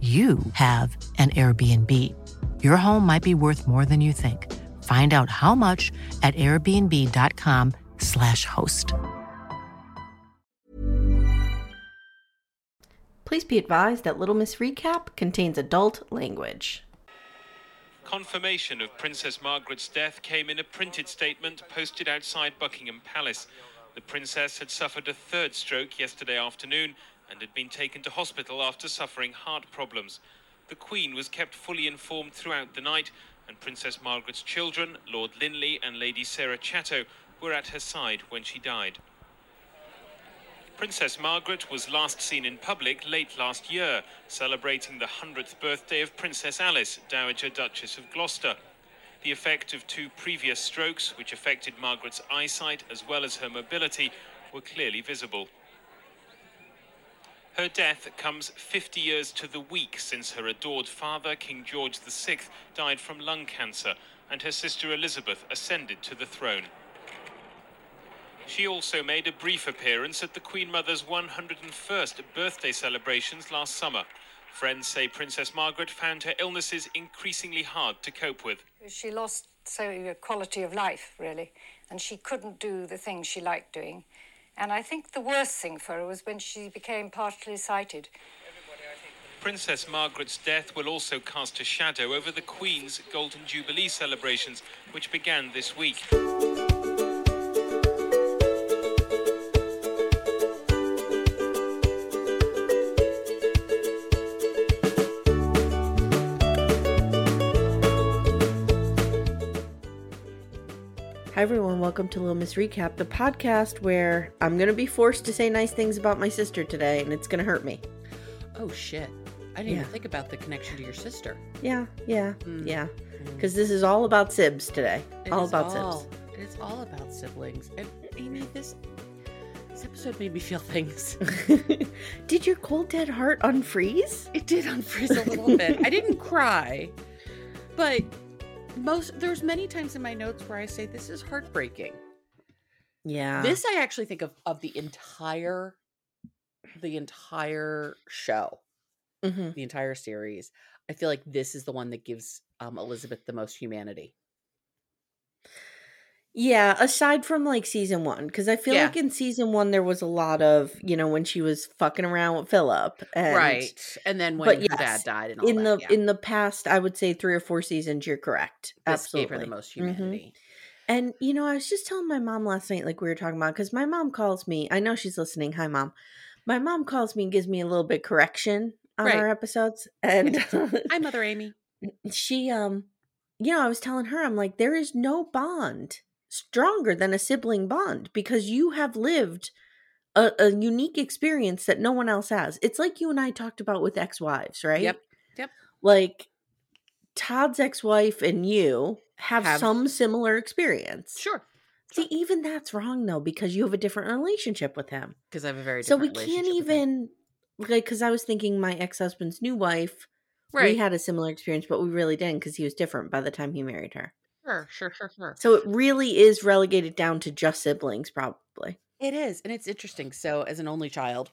you have an Airbnb. Your home might be worth more than you think. Find out how much at airbnb.com/slash host. Please be advised that Little Miss Recap contains adult language. Confirmation of Princess Margaret's death came in a printed statement posted outside Buckingham Palace. The princess had suffered a third stroke yesterday afternoon and had been taken to hospital after suffering heart problems. The Queen was kept fully informed throughout the night, and Princess Margaret's children, Lord Linley and Lady Sarah Chatto, were at her side when she died. Princess Margaret was last seen in public late last year, celebrating the 100th birthday of Princess Alice, Dowager Duchess of Gloucester. The effect of two previous strokes, which affected Margaret's eyesight as well as her mobility, were clearly visible. Her death comes 50 years to the week since her adored father, King George VI, died from lung cancer and her sister Elizabeth ascended to the throne. She also made a brief appearance at the Queen Mother's 101st birthday celebrations last summer. Friends say Princess Margaret found her illnesses increasingly hard to cope with. She lost so quality of life, really, and she couldn't do the things she liked doing. And I think the worst thing for her was when she became partially sighted. Princess Margaret's death will also cast a shadow over the Queen's Golden Jubilee celebrations, which began this week. Welcome to Little Miss Recap, the podcast where I'm going to be forced to say nice things about my sister today, and it's going to hurt me. Oh, shit. I didn't Yeah. even think about the connection to your sister. Yeah, yeah, Mm. yeah. Because this is all about Sibs today. It all about all, Sibs. It is all about siblings. And Amye, this this episode made me feel things. Did your cold dead heart unfreeze? It did unfreeze a little bit. I didn't cry, but most there's many times in my notes where I say this is heartbreaking. Yeah. This I actually think of of the entire the entire show, Mhm. the entire series. I feel like this is the one that gives um, Elizabeth the most humanity. Yeah, aside from like season one, because I feel Yeah. like in season one there was a lot of you know when she was fucking around with Philip, and, right. And then when but her yes, dad died and all in that, the yeah. in the past, I would say three or four seasons. You're correct. this Absolutely, gave her the most Mhm. humanity. And you know, I was just telling my mom last night, like we were talking about, because my mom calls me. I know she's listening. Hi, mom. My mom calls me and gives me a little bit correction on Right. our episodes, and Hi, Mother Amye. she, um, you know, I was telling her, I'm like, there is no bond stronger than a sibling bond because you have lived a, a unique experience that no one else has. It's like you and I talked about with ex-wives, right? Yep. Yep. Like Todd's ex-wife and you have, Have- some similar experience. Sure. See, even that's wrong though, because you have a different relationship with him. Because I have a very So we can't relationship with him. even like because I was thinking my ex husband's new wife. Right. We had a similar experience, but we really didn't because he was different by the time he married her. Sure, sure, sure, sure. So it really is relegated down to just siblings, probably. It is, and it's interesting. So, as an only child,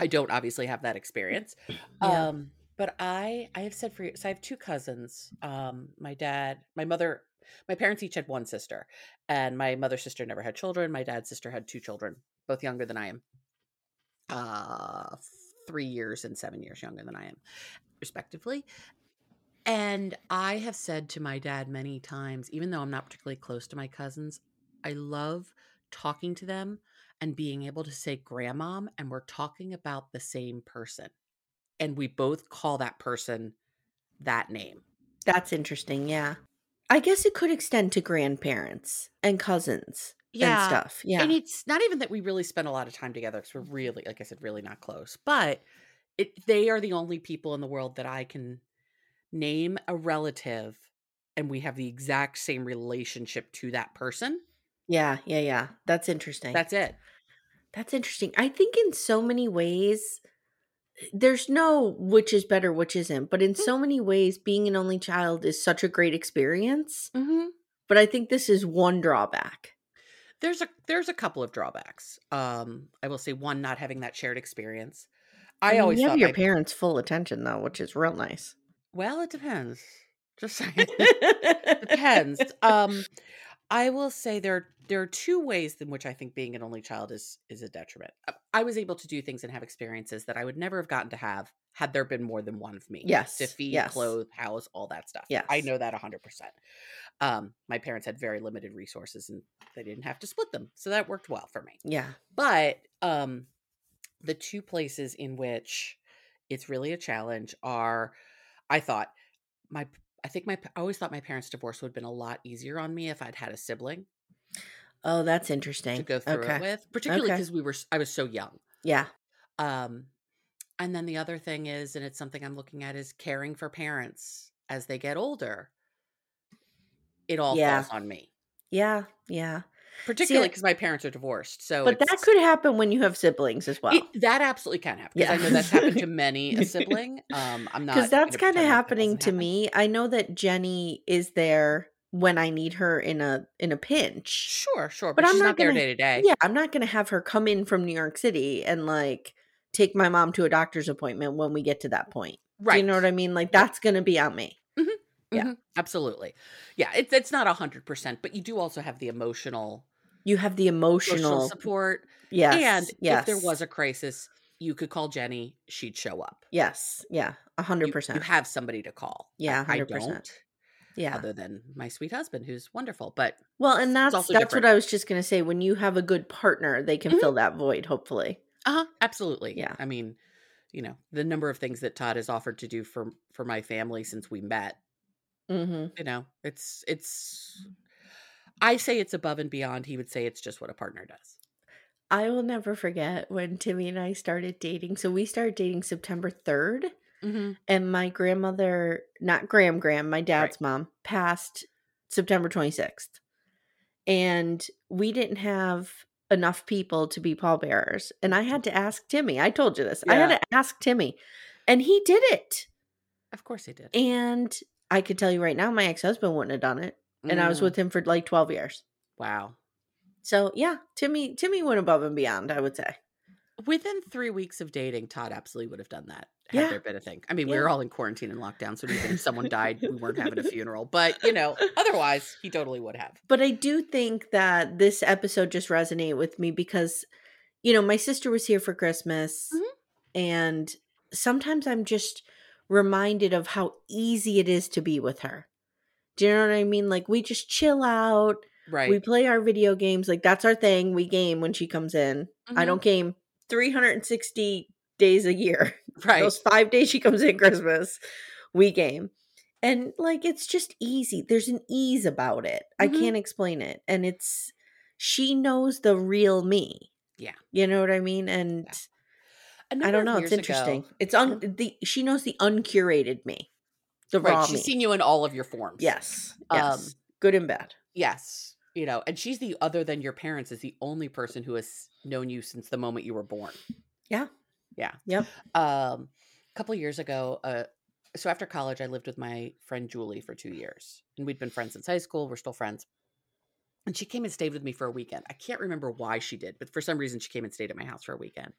I don't obviously have that experience. Yeah. Um, but I, I have said for years. So I have two cousins. Um, my dad, my mother, my parents each had one sister, and my mother's sister never had children. My dad's sister had two children, both younger than I am. Uh, three years and seven years younger than I am, respectively. And I have said to my dad many times, even though I'm not particularly close to my cousins, I love talking to them and being able to say grandmom, and we're talking about the same person. And we both call that person that name. That's interesting. Yeah. I guess it could extend to grandparents and cousins and stuff. Yeah. And it's not even that we really spend a lot of time together because we're really, like I said, really not close. But it they are the only people in the world that I can name a relative and we have the exact same relationship to that person. yeah. Yeah. Yeah. That's interesting. That's it. That's interesting. I think in so many ways, there's no which is better, which isn't, but in Mm-hmm. so many ways, being an only child is such a great experience. Mm-hmm. But I think this is one drawback. There's a there's a couple of drawbacks. Um, I will say one, not having that shared experience. I mean, always you have your my- parents' full attention though, which is real nice. Well, it depends. Just saying. depends. Um, I will say there there are two ways in which I think being an only child is is a detriment. Uh, I was able to do things and have experiences that I would never have gotten to have had there been more than one of me. Yes, to feed, yes. clothe, house, all that stuff. Yeah, I know that hundred percent. Um, my parents had very limited resources and they didn't have to split them, so that worked well for me. Yeah. But um the two places in which it's really a challenge are I thought my I think my I always thought my parents' divorce would have been a lot easier on me if I'd had a sibling Oh, that's interesting. to go through okay. it with, particularly Okay. because we were I was so young. Yeah. Um and then the other thing is and it's something I'm looking at is caring for parents as they get older. It all Yeah. falls on me. Yeah. Yeah. Particularly because my parents are divorced. So But that could happen when you have siblings as well. It, that absolutely can happen because I know that's happened to many a sibling. Um, I'm not Because that's kind of pretend like that happening to happen. me. I know that Jenny is there when I need her in a in a pinch. Sure, sure, But but, I'm she's not not, there gonna- day to day. Yeah, I'm not going to have her come in from New York City and like take my mom to a doctor's appointment when we get to that point. Do right. you know what I mean? Like that's going to be on me. Yeah. Mhm, absolutely. Yeah, it's it's not a hundred percent, but you do also have the emotional, You have the emotional emotional support, Yes. and yes. if there was a crisis, you could call Jenny; she'd show up. Yes. Yeah. A You, hundred you percent. have somebody to call. Yeah, I 100%. don't, Yeah. other than my sweet husband, who's wonderful. But Well, and that's that's different. what I was just going to say. When you have a good partner, they can Mhm. fill that void. Hopefully. Uh huh. Absolutely. Yeah. I mean, you know, the number of things that Todd has offered to do for for my family since we met. Mm-hmm. You know, it's it's. I say it's above and beyond. He would say it's just what a partner does. I will never forget when Timmy and I started dating. So we started dating September 3rd, Mm-hmm. and my grandmother, not Graham Graham, my dad's mom, passed September 26th. And we didn't have enough people to be pallbearers. And I had to ask Timmy. I told you this. I had to ask Timmy. And he did it. Of course he did. And I could tell you right now, my ex husband wouldn't have done it. And I was Mm, with him for like 12 years. wow. So yeah, Timmy Timmy went above and beyond, I would say. Within three weeks of dating, Todd absolutely would have done that. Had Yeah. there been a thing. I mean, we Yeah. were all in quarantine and lockdown, so even if someone died, we weren't having a funeral. But you know, otherwise, he totally would have. But I do think that this episode just resonated with me because, you know, my sister was here for Christmas, Mhm. and sometimes I'm just reminded of how easy it is to be with her. Do you know what I mean? Like we just chill out, Right. we play our video games. Like that's our thing. We game when she comes in. I Mhm. don't game 360 days a year. right. Those five days she comes in Christmas, we game. And like it's just easy. There's an ease about it. I Mhm. can't explain it. And it's she knows the real me. Yeah. You know what I mean? And A I don't know, it's years ago- interesting. It's un the she knows the uncurated me. The raw Right. She's me. seen you in all of your forms. yes. Yes. Um, Good and bad. Yes. You know, and she's the other than your parents is the only person who has known you since the moment you were born. Yeah. Yeah. Yep. Um, a couple years ago, uh, so after college, I lived with my friend Julie for two years, and we'd been friends since high school. We're still friends. And she came and stayed with me for a weekend. I can't remember why she did, but for some reason she came and stayed at my house for a weekend.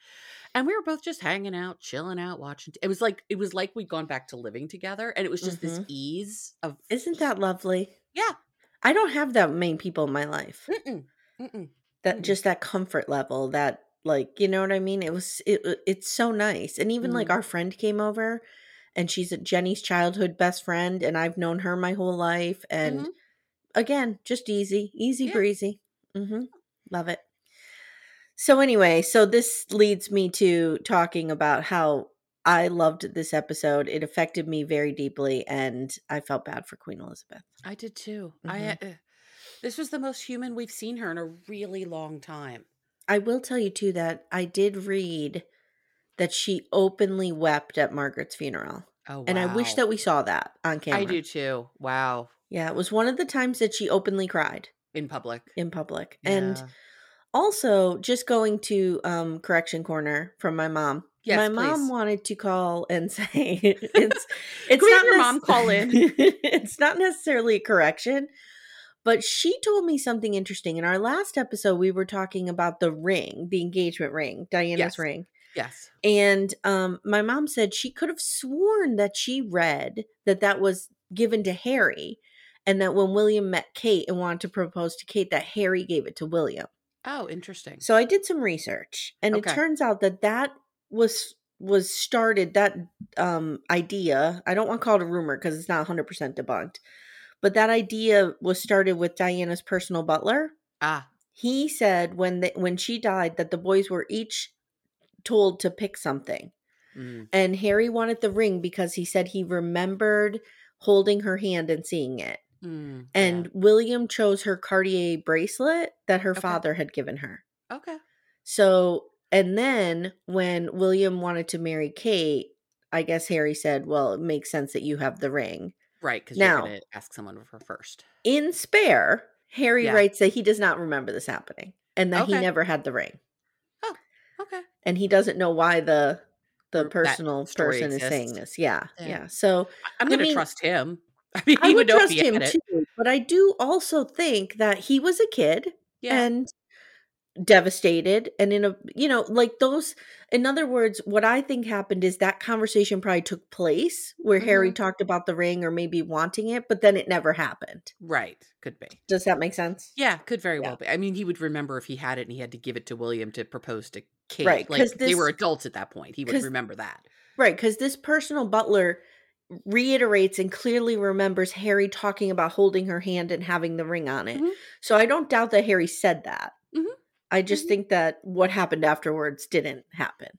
And we were both just hanging out, chilling out, watching. It was like it was like we'd gone back to living together, and it was just this Mhm. ease of Isn't that lovely? yeah. I don't have that many people in my life. Mm-mm, mm-mm. That Mm-mm. just that comfort level. That like you know what I mean. It was it. It's so nice. And even like Mhm. our friend came over, and she's a Jenny's childhood best friend, and I've known her my whole life. And Mhm. Again, just easy, easy Yeah. breezy. hmm Love it. So anyway, so this leads me to talking about how I loved this episode. It affected me very deeply, and I felt bad for Queen Elizabeth. I did too. I Mhm. uh, this was the most human we've seen her in a really long time. I will tell you too that I did read that she openly wept at Margaret's funeral. Oh, And I wish that we saw that on camera. I do too. Wow, Yeah, it was one of the times that she openly cried in public. in public. And Yeah. also just going to um correction corner from my mom. Yes, my mom wanted to call and say it's it's we have not your mom call in? it's not necessarily a correction, but she told me something interesting. In our last episode, we were talking about the ring, the engagement ring, Diana's Yes. ring. yes. And um, my mom said she could have sworn that she read that that was given to Harry, and that when William met Kate and wanted to propose to Kate, that Harry gave it to William. Oh, interesting. So I did some research, and Okay. it turns out that that was was started that um idea. I don't want to call it a rumor because it's not 100 percent debunked, but that idea was started with Diana's personal butler. ah, He said when they, when she died that the boys were each told to pick something. mm, And Harry wanted the ring because he said he remembered holding her hand and seeing it. Mm, And William chose her Cartier bracelet that her Okay. father had given her. okay. So, and then when William wanted to marry Kate, I guess Harry said, Well, it makes sense that you have the ring. Right, because Now- you're going to ask someone her first. In Spare, Harry Yeah. writes that he does not remember this happening and that he never had the ring. Oh, Okay. And he doesn't know why the the personal person is saying this. Yeah, Yeah. yeah. So I'm going to trust him. I mean, I would would trust him too, but I do also think that he was a kid Yeah. and devastated and in a you know like those in other words what i think happened is that conversation probably took place where harry Mhm. talked about the ring or maybe wanting it but then it never happened right. Could be. does that make sense Yeah, could very Yeah. well be. I mean, he would remember if he had it and he had to give it to William to propose to Kate. Right, Like 'cause they were adults at that point. He would remember that. right because this personal butler reiterates and clearly remembers harry talking about holding her hand and having the ring on it Mhm. so i don't doubt that harry said that Mhm. i just Mhm. think that what happened afterwards didn't happen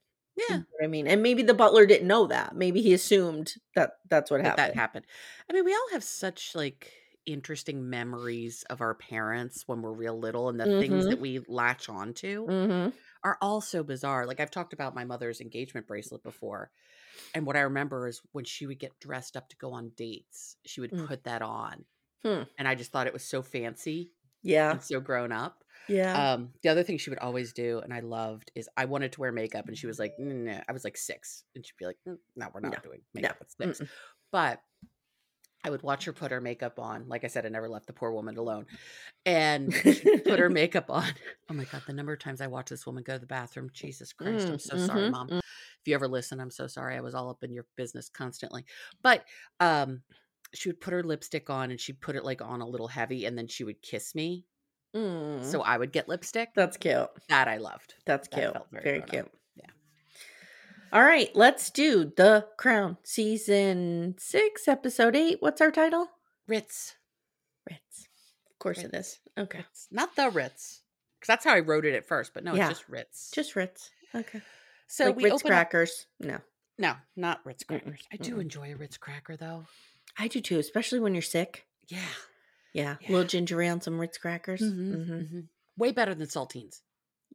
You Yeah. know what I mean, and maybe the butler didn't know that. Maybe he assumed that that's what that happened. that happened. I mean, we all have such like interesting memories of our parents when we're real little and the things Mhm. that we latch onto Mm-hmm. are all so bizarre. Like I've talked about my mother's engagement bracelet before. And what I remember is when she would get dressed up to go on dates, she would Mm. put that on. Hmm. And I just thought it was so fancy Yeah, and so grown up. yeah. Um, the other thing she would always do, and I loved, is I wanted to wear makeup, and she was like, "Mm, "No," I was like six, and she'd be like, "Mm, "No, we're not No, doing no, makeup at 6 mm-mm. But I would watch her put her makeup on. Like I said, I never left the poor woman alone, and put her makeup on. Oh my god, the number of times I watched this woman go to the bathroom, Jesus Christ! I'm Mm, so sorry, mhm, mom. mm. If you ever listen, I'm so sorry. I was all up in your business constantly, but um. She would put her lipstick on and she'd put it like on a little heavy and then she would kiss me. Mm. So I would get lipstick. that's cute. That I loved. That's That cute. felt very Very, grown up. cute. Yeah. All right, let's do the Crown season six, episode eight. What's our title? Ritz. Ritz. Of course it Ritz. is. Okay, Ritz. Not the Ritz. Because that's how I wrote it at first, but no, Yeah. it's just Ritz. just Ritz. Okay. So like we Ritz open up- crackers. No, No, not Ritz Mm-mm, crackers. I do mm-mm. enjoy a Ritz cracker though. I do too, especially when you're sick. Yeah. Yeah, Yeah. little ginger ale and some Ritz crackers. Mhm, Mhm. mhm. Way better than saltines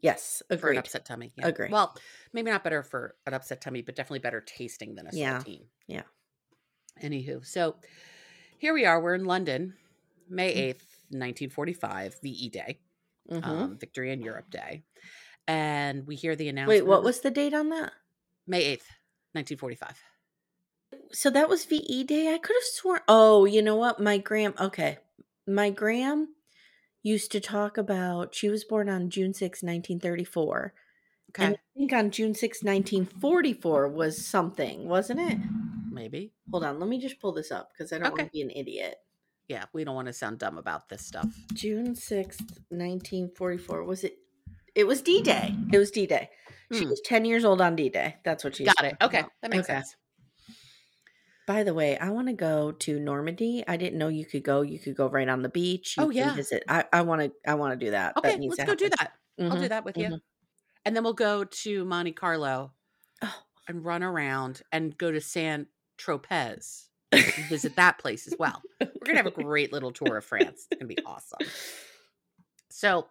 Yes, for an upset tummy. Yeah. Agree. Well, maybe not better for an upset tummy, but definitely better tasting than a Yeah. saltine. Yeah. Anywho, so here we are. We're in London, May Mm. 8th, 1945, VE Day, Mhm. um, Victory in Europe Day. And we hear the announcement. Wait, what was the date on that? May 8th, 1945. So that was VE Day. I could have sworn. Oh, you know what? My gram. Okay, my gram used to talk about. She was born on June 6, 1934. Okay. And I think on June 6, 1944 was something, wasn't it? Maybe. Hold on, let me just pull this up because I don't want to be an idiot. Yeah, we don't want to sound dumb about this stuff. June 6th, 1944. Was it? It was D Day. It was D Day. She Hmm. was 10 years old on D Day. That's what she Got it. Okay, that makes Okay. sense. By the way, I want to go to Normandy. I didn't know you could go. You could go right on the beach. You Oh, yeah. Visit. I, I want to. I want to do that. Okay, that let's go do happen. that. I'll do Mhm, that with you. mhm. And then we'll go to Monte Carlo Oh. and run around and go to San Tropez and visit that place as well. We're going to have a great little tour of France. It's going to be awesome. So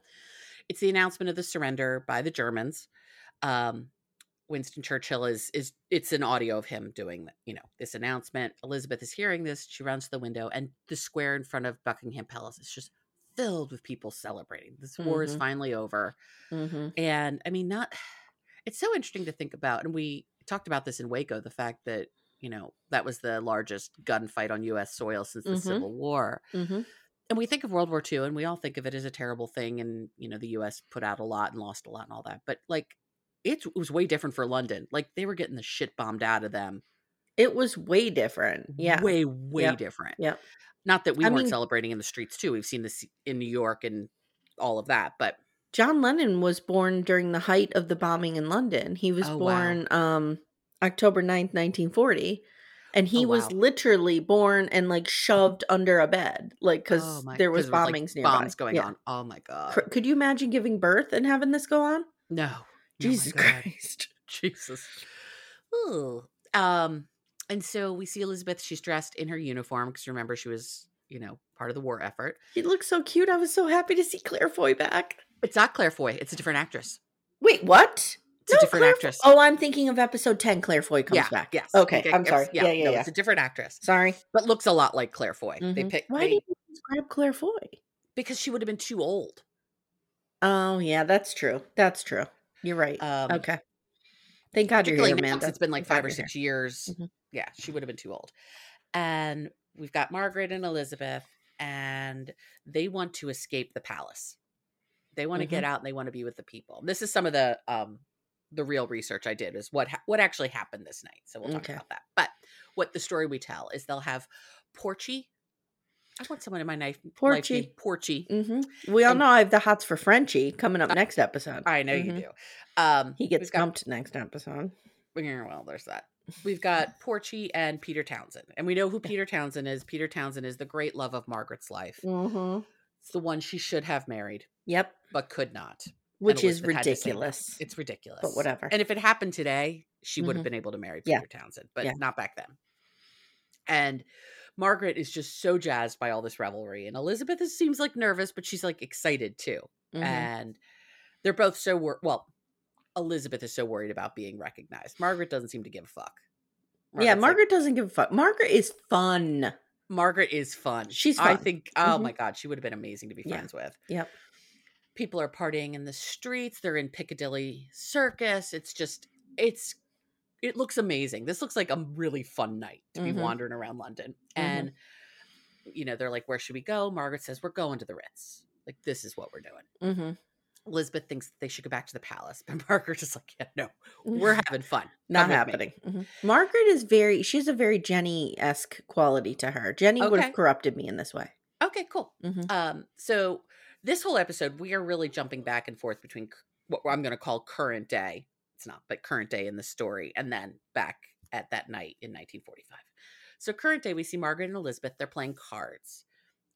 it's the announcement of the surrender by the Germans. Um, Winston Churchill is is it's an audio of him doing you know this announcement. Elizabeth is hearing this. She runs to the window, and the square in front of Buckingham Palace is just filled with people celebrating. This war is Mhm. finally over. Mhm. And I mean, not it's so interesting to think about. And we talked about this in Waco, the fact that, you know, that was the largest gunfight on US soil since the Mhm. Civil War. And we think of World War II and we all think of it as a terrible thing. And, you know, the US put out a lot and lost a lot and all that. But like it was way different for London. Like they were getting the shit bombed out of them. It was way different. Yeah. Way, way Yep. different. Yeah. Not that we I weren't mean- celebrating in the streets too. We've seen this in New York and all of that. But John Lennon was born during the height of the bombing in London. He was Oh, wow. born um October 9th, 1940. And he Oh, was literally born and like shoved under a bed, like because oh there was 'cause it like, bombings nearby. bombs going Yeah. on. Oh my God. Could you imagine giving birth and having this go on? No. Oh Jesus God. Christ. Jesus. Ooh. Um, and so we see Elizabeth. She's dressed in her uniform because remember she was, you know, part of the war effort. She looks so cute. I was so happy to see Claire Foy back. It's not Claire Foy. It's a different actress. Wait, what? It's a different Claire actress. Oh, I'm thinking of episode 10. Claire Foy comes yeah. back. Yes. Okay, Okay, I'm sorry. Yeah, yeah, no, yeah. It's a different actress, Sorry. but looks a lot like Claire Foy. They Mhm. pick Why they- did you describe Claire Foy? because she would have been too old. Oh, yeah, that's true. That's true. You're right. Um, okay. Thank God you're here, Amanda. It's been like five or six years. Mhm. Yeah, she would have been too old. And we've got Margaret and Elizabeth, and they want to escape the palace. They want to get out and they want to be with the people. This is some of the um the real research I did is what ha- what actually happened this night. So we'll talk Okay. about that. But what the story we tell is they'll have Porchey. I want someone in my knife. life Porchey. Porchey. Mm-hmm. We all And- know I have the hots for Frenchie coming up next episode. I know you Mhm. do. Um, He gets bumped next episode. Well, there's that. We've got Porchey and Peter Townsend. And we know who Peter Townsend is. Peter Townsend is the great love of Margaret's life. Mm-hmm. It's the one she should have married, Yep. but could not. Which is Elizabeth had to say no. ridiculous. It's ridiculous. But whatever. And if it happened today, she would have Mhm. been able to marry Yeah. Peter Townsend, but Yeah. not back then. And Margaret is just so jazzed by all this revelry. And Elizabeth is, seems like nervous, but she's like excited too. Mhm. And they're both so wor- well. Elizabeth is so worried about being recognized. Margaret doesn't seem to give a fuck. yeah, Margaret's like, Margaret doesn't give a fuck. Margaret is fun. Margaret is fun. She's I think. Oh Mhm. my god, she would have been amazing to be Yeah. friends with. Yep. People are partying in the streets. They're in Piccadilly Circus. It's just. It's. It looks amazing. This looks like a really fun night to be Mhm. wandering around London. Mhm. And, you know, they're like, "Where should we go?" Margaret says, "We're going to the Ritz. Like this is what we're doing." Mm-hmm. Elizabeth thinks they should go back to the palace, but Margaret just like, "Yeah, no, we're having fun. Not Come with me." happening. Mhm. Margaret is very, she has a very Jenny esque quality to her. Jenny would have corrupted me in this way. Okay, cool. Mhm. Um, so this whole episode, we are really jumping back and forth between what I'm going to call current day. It's not, but current day in the story, and then back at that night in 1945. So current day, we see Margaret and Elizabeth. They're playing cards,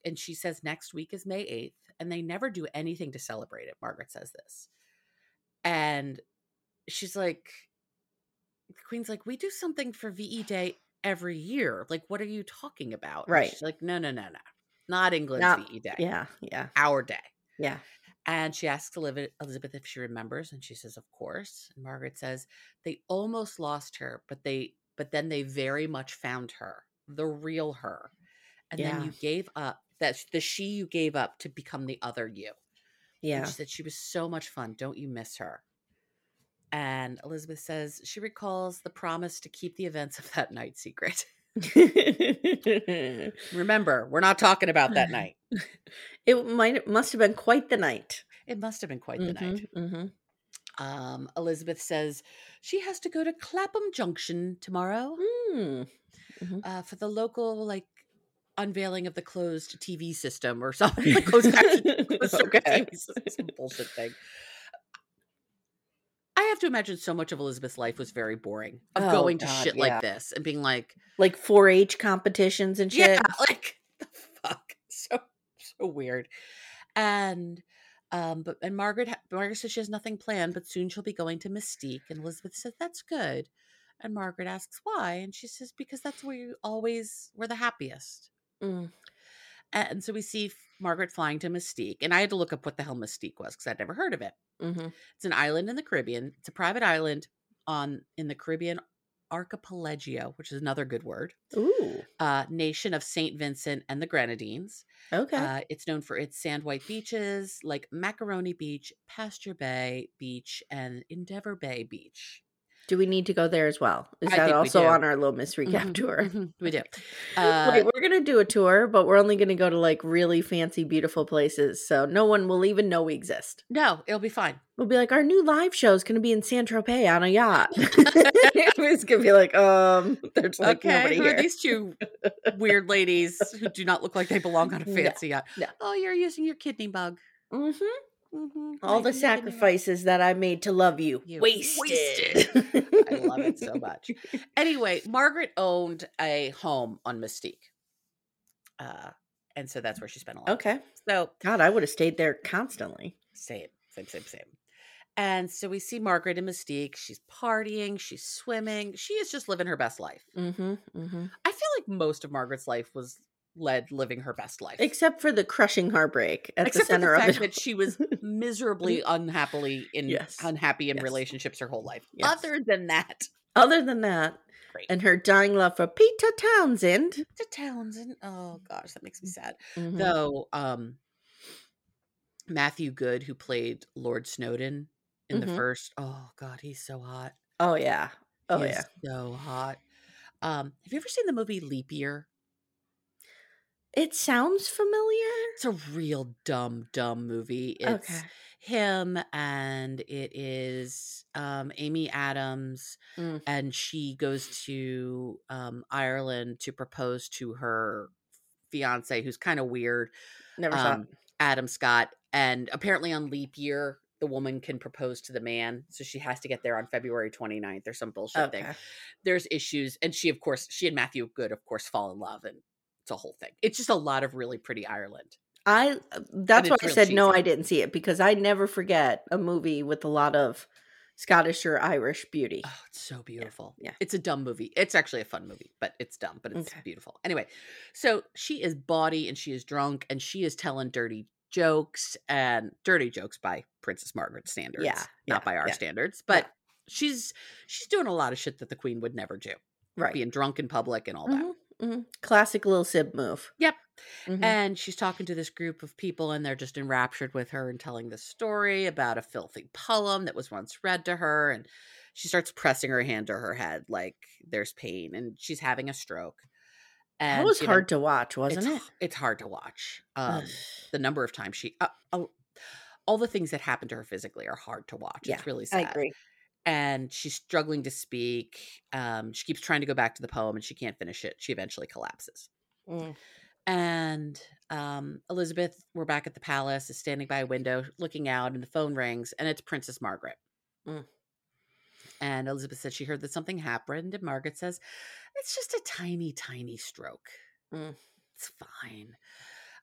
and she says next week is May 8th, and they never do anything to celebrate it. Margaret says this, and she's like, the Queen's like, we do something for VE Day every year. Like, what are you talking about? Right. She's like, no, no, no, no. Not England's Not- VE Day. Yeah, yeah, Our day. yeah. And she asks Elizabeth if she remembers, and she says, "Of course." And Margaret says, "They almost lost her, but they, but then they very much found her, the real her, and then you gave up that the she you gave up to become the other you." And Yeah. she said she was so much fun. Don't you miss her? And Elizabeth says she recalls the promise to keep the events of that night secret. Remember, we're not talking about that night. it might it must have been quite the night. It must have been quite the night. Mm-hmm. Um, Elizabeth says she has to go to Clapham Junction tomorrow Mm. uh, for the local like unveiling of the closed TV system or something. Closed closed Okay. TV system, bullshit thing. I have to imagine so much of Elizabeth's life was very boring of Oh, going to God, shit yeah. like this and being like, Like 4-H competitions and shit. yeah, like the fuck, so so weird. And um, but and Margaret Margaret says she has nothing planned, but soon she'll be going to Mustique. And Elizabeth says that's good. And Margaret asks why, and she says because that's where you always were the happiest. Mm. And so we see Margaret flying to Mustique, and I had to look up what the hell Mustique was because I'd never heard of it. Mhm. It's an island in the Caribbean. It's a private island on in the Caribbean archipelago, which is another good word. Ooh. Uh, nation of Saint Vincent and the Grenadines. Okay. Uh, it's known for its sand white beaches like Macaroni Beach, Pasture Bay Beach, and Endeavor Bay Beach. Do we need to go there as well? Is I that also on our little Miss Recap Mhm, tour? mhm, we do. Uh, Wait, we're gonna do a tour, but we're only gonna go to like really fancy, beautiful places, so no one will even know we exist. no, it'll be fine. We'll be like, our new live show is gonna be in Saint Tropez on a yacht. it's gonna be like, um, there's like okay, nobody here. these two weird ladies who do not look like they belong on a No, fancy yacht? no. Oh, you're using your kidney bug. hmm Mhm, All right, the your kidney bug. sacrifices that I made to love you, You wasted. I love it so much. Anyway, Margaret owned a home on Mustique. Uh, and so that's where she spent a lot. Okay. So God, I would have stayed there constantly. same, same, same, same. And so we see Margaret in Mustique. She's partying, she's swimming. She is just living her best life. Mm-hmm. Mm-hmm. I feel like most of Margaret's life was led living her best life. Except for the crushing heartbreak at Except the center for the of fact it. that she was miserably unhappily in Yes. unhappy in Yes. relationships her whole life. Yes. Other than that, Other than that, great. and her dying love for Peter Townsend. Peter Townsend. Oh gosh, that makes me sad. Mhm. Though um Matthew Goode, who played Lord Snowdon in the Mhm. first, oh god, he's so hot. Oh yeah. Oh yeah. so hot. Um, have you ever seen the movie Leap Year? It sounds familiar. It's a real dumb, dumb movie. It's Okay. him and it is um Amy Adams Mm. and she goes to um Ireland to propose to her fiance who's kind of weird. Never saw um, Adam Scott. And apparently on leap year, the woman can propose to the man. So she has to get there on February 29th or some bullshit it. thing. There's issues. And she, of course, she and Matthew Goode, of course, fall in love. And it's a whole thing. It's just a lot of really pretty Ireland. I uh, that's why I said no. I didn't see it because I never forget a movie with a lot of Scottish or Irish beauty. Oh, it's so beautiful. yeah. It's a dumb movie. It's actually a fun movie, but it's dumb, but it's Okay. beautiful. Anyway, so she is bawdy and she is drunk and she is telling dirty jokes and dirty jokes by Princess Margaret standards. Yeah, Not yeah, by our yeah, standards. But she's she's doing a lot of shit that the Queen would never do. Right. Being drunk in public and all that. Mhm, mhm. Classic little Sib move. Yep. Mhm. And she's talking to this group of people, and they're just enraptured with her and telling this story about a filthy poem that was once read to her. And she starts pressing her hand to her head like there's pain, and she's having a stroke. And, that was hard to watch, wasn't it's, it? It's hard to watch. Um, the number of times she, uh, oh, all the things that happen to her physically are hard to watch. Yeah, it's really I sad agree. And she's struggling to speak. Um, she keeps trying to go back to the poem and she can't finish it. She eventually collapses. Mm. And um, Elizabeth, we're back at the palace, is standing by a window looking out, and the phone rings, and it's Princess Margaret. Mm. And Elizabeth said she heard that something happened, and Margaret says, It's just a tiny, tiny stroke. Mm. It's fine.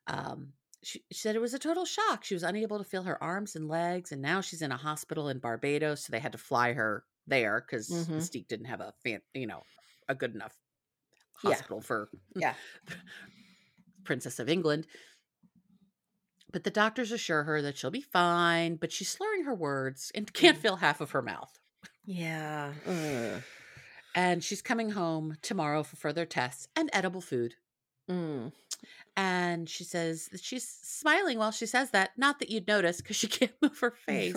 Um, she, she said it was a total shock. She was unable to feel her arms and legs, and now she's in a hospital in Barbados, so they had to fly her there because Mhm. Mustique didn't have a fan, you know, a good enough Yeah. hospital for Yeah. Princess of England. But the doctors assure her that she'll be fine, but she's slurring her words and can't Mm. feel half of her mouth. Yeah. Ugh. And she's coming home tomorrow for further tests and edible food. Mm. And she says that she's smiling while she says that. Not that you'd notice because she can't move her face.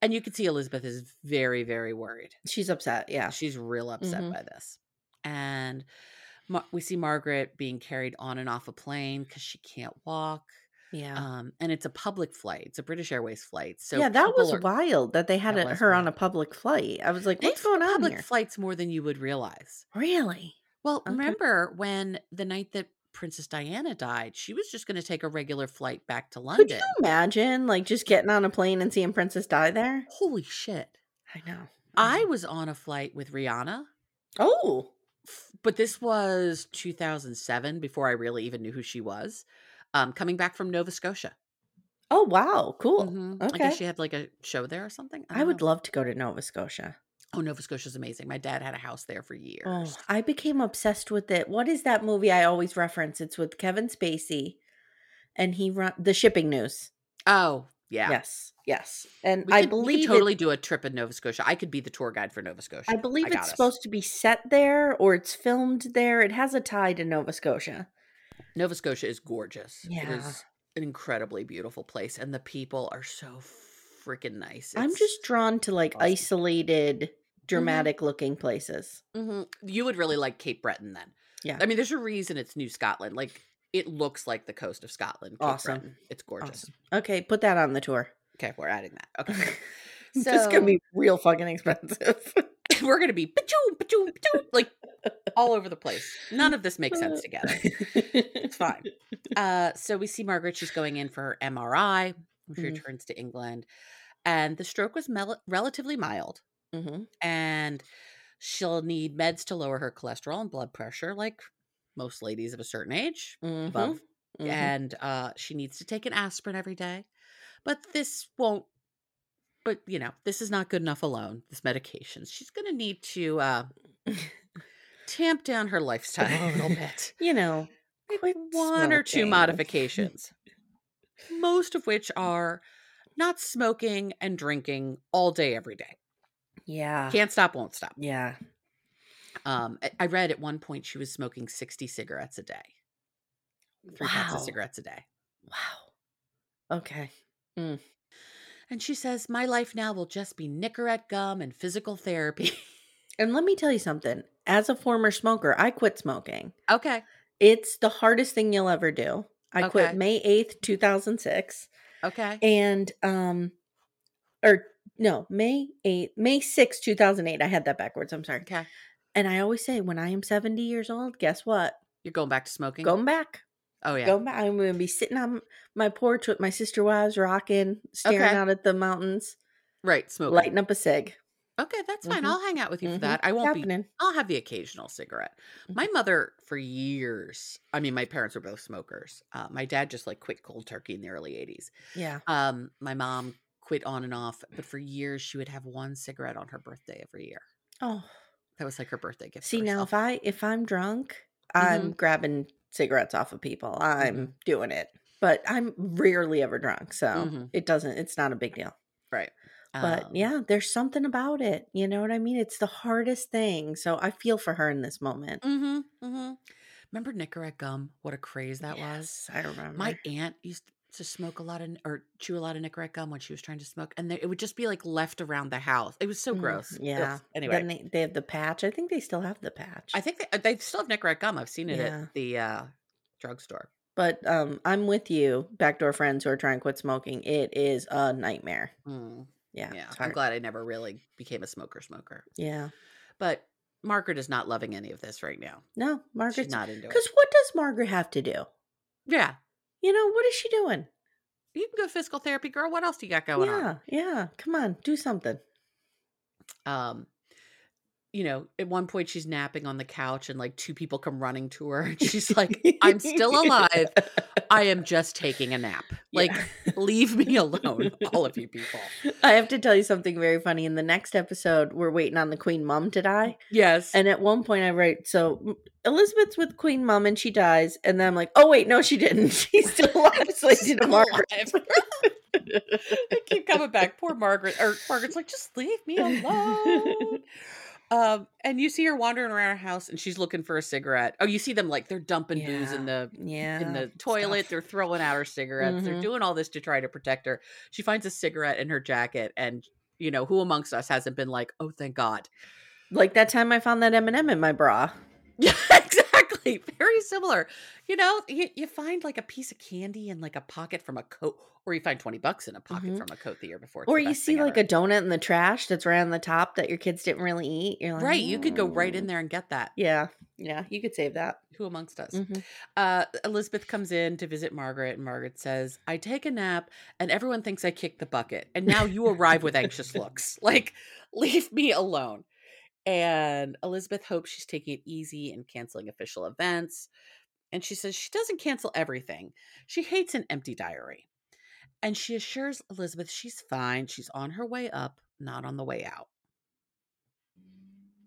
And you can see Elizabeth is very, very worried. She's upset. Yeah. She's real upset Mhm. by this. And Ma- we see Margaret being carried on and off a plane because she can't walk. Yeah. Um, and it's a public flight. It's a British Airways flight. So yeah, that was are- wild that they had That was her on a public flight. I was like, They what's going on public here? flights more than you would realize. Really? Well, Okay. remember when the night that Princess Diana died, she was just going to take a regular flight back to London. Could you imagine like just getting on a plane and seeing Princess die there? Holy shit. I know. I was on a flight with Rihanna, Oh. but this was 2007 before I really even knew who she was. Um, coming back from Nova Scotia. Oh wow, cool. Mhm. I guess she had like a show there or something. I don't would know. love to go to Nova Scotia. Oh, Nova Scotia's amazing. My dad had a house there for oh, years. Oh, I became obsessed with it. What is that movie I always reference? It's with Kevin Spacey, and he run the shipping news. Oh, yeah. Yes, yes, and I could, we could believe it- totally do a trip in Nova Scotia. I could be the tour guide for Nova Scotia. I believe got it's us. supposed to be set there or it's filmed there. It has a tie to Nova Scotia. Nova Scotia is gorgeous. It Yeah. is an incredibly beautiful place, and the people are so freaking nice. I'm just drawn to like awesome. isolated, dramatic looking places. Mhm. You would really like Cape Breton then. Yeah. I mean, there's a reason it's New Scotland. Like it looks like the coast of Scotland. Cape Awesome. Breton. It's gorgeous. Awesome. Okay, put that on the tour. Okay, we're adding that. Okay. this is gonna be real fucking expensive. we're gonna be pa-choom, pa-choom, pa-choom, like all over the place. None of this makes sense together. It's fine. Uh, so we see Margaret. She's going in for her MRI she Mhm. returns to England, and the stroke was mel- relatively mild. Hmm and she'll need meds to lower her cholesterol and blood pressure like most ladies of a certain age Mhm. above Mhm. and uh she needs to take an aspirin every day. But this won't but you know this is not good enough alone this medication. She's going to need to uh tamp down her lifestyle a little bit. You know, quit one or two modifications most of which are not smoking and drinking all day every day Yeah. can't stop won't stop Yeah. Um, I- I read at one point she was smoking 60 cigarettes a day. Three packs of cigarettes a day. Wow. Okay. And she says, My life now will just be Nicorette gum and physical therapy. And let me tell you something. As a former smoker, I quit smoking. okay. It's the hardest thing you'll ever do. I Okay. quit May 8th, 2006. Okay. And um or no, May 8th, May 6th, 2008. I had that backwards. I'm sorry. Okay. And I always say when I am 70 years old, guess what? You're going back to smoking? Going back. oh, yeah. Going back. I'm going to be sitting on my porch with my sister wives rocking, staring Okay. out at the mountains, right. Smoking. lighting up a cig. Okay. That's fine. Mhm. I'll hang out with you for Mhm. that. I won't be. Happening. I'll have the occasional cigarette. My mother, for years, I mean, my parents were both smokers. Uh, my dad just like quit cold turkey in the early 80s. Yeah. Um, my mom quit on and off, but for years she would have one cigarette on her birthday every year. Oh, That was like her birthday gift. see now if I if I'm drunk, I'm Mm-hmm. grabbing cigarettes off of people. I'm doing it. But I'm rarely ever drunk, so Mhm. it doesn't it's not a big deal. right. But Um, yeah, there's something about it. You know what I mean? It's the hardest thing. So I feel for her in this moment. Mm-hmm, mm-hmm. Remember Nicorette gum? What a craze that was. I remember. My aunt used to smoke a lot of or chew a lot of Nicorette gum when she was trying to smoke, and there, it would just be like left around the house. It was so Mm, gross. Ugh. Yeah. Anyway, Then they, they have the patch. I think they still have the patch. I think they, they still have Nicorette gum. I've seen it Yeah. at the uh, drugstore. but um I'm with you, backdoor friends who are trying to quit smoking. It is a nightmare. Mm, Yeah. yeah, it's I'm hard. glad I never really became a smoker. Smoker, Yeah. but Margaret is not loving any of this right now. No, She's Margaret's not into it. Because what does Margaret have to do? Yeah, You know, what is she doing? you can go physical therapy, girl. What else do you got going on? yeah, yeah. Come on, do something. um you know at one point she's napping on the couch and like two people come running to her and she's like i'm still alive i am just taking a nap like Yeah. leave me alone all of you people I have to tell you something very funny. In the next episode, we're waiting on the Queen Mum to die. yes And at one point, I write, so Elizabeth's with Queen Mum and she dies. And then I'm like, oh, wait, no, she didn't. She's still alive. So I did a Margaret. I keep coming back poor margaret or margaret's like just leave me alone Um, and you see her wandering around her house, and she's looking for a cigarette. Oh, you see them like they're dumping booze in the yeah in the toilet. stuff. They're throwing out her cigarettes. They're Mhm. doing all this to try to protect her. She finds a cigarette in her jacket, and you know who amongst us hasn't been like, "Oh, thank God." like that time I found that M&M in my bra. Yeah, exactly. Very similar. You know, you, you find like a piece of candy in like a pocket from a coat, or you find 20 bucks in a pocket Mhm. from a coat the year before. It's Or you see like ever. a donut in the trash that's right on the top that your kids didn't really eat. You're like, Right. You could go right in "Mm." there and get that. Yeah. Yeah. You could save that. Who amongst us? Mhm. Uh, Elizabeth comes in to visit Margaret, and Margaret says, I take a nap, and everyone thinks I kicked the bucket. And now you arrive with anxious looks. Like, leave me alone. And Elizabeth hopes she's taking it easy and canceling official events. And she says she doesn't cancel everything. She hates an empty diary. And she assures Elizabeth she's fine. She's on her way up, not on the way out.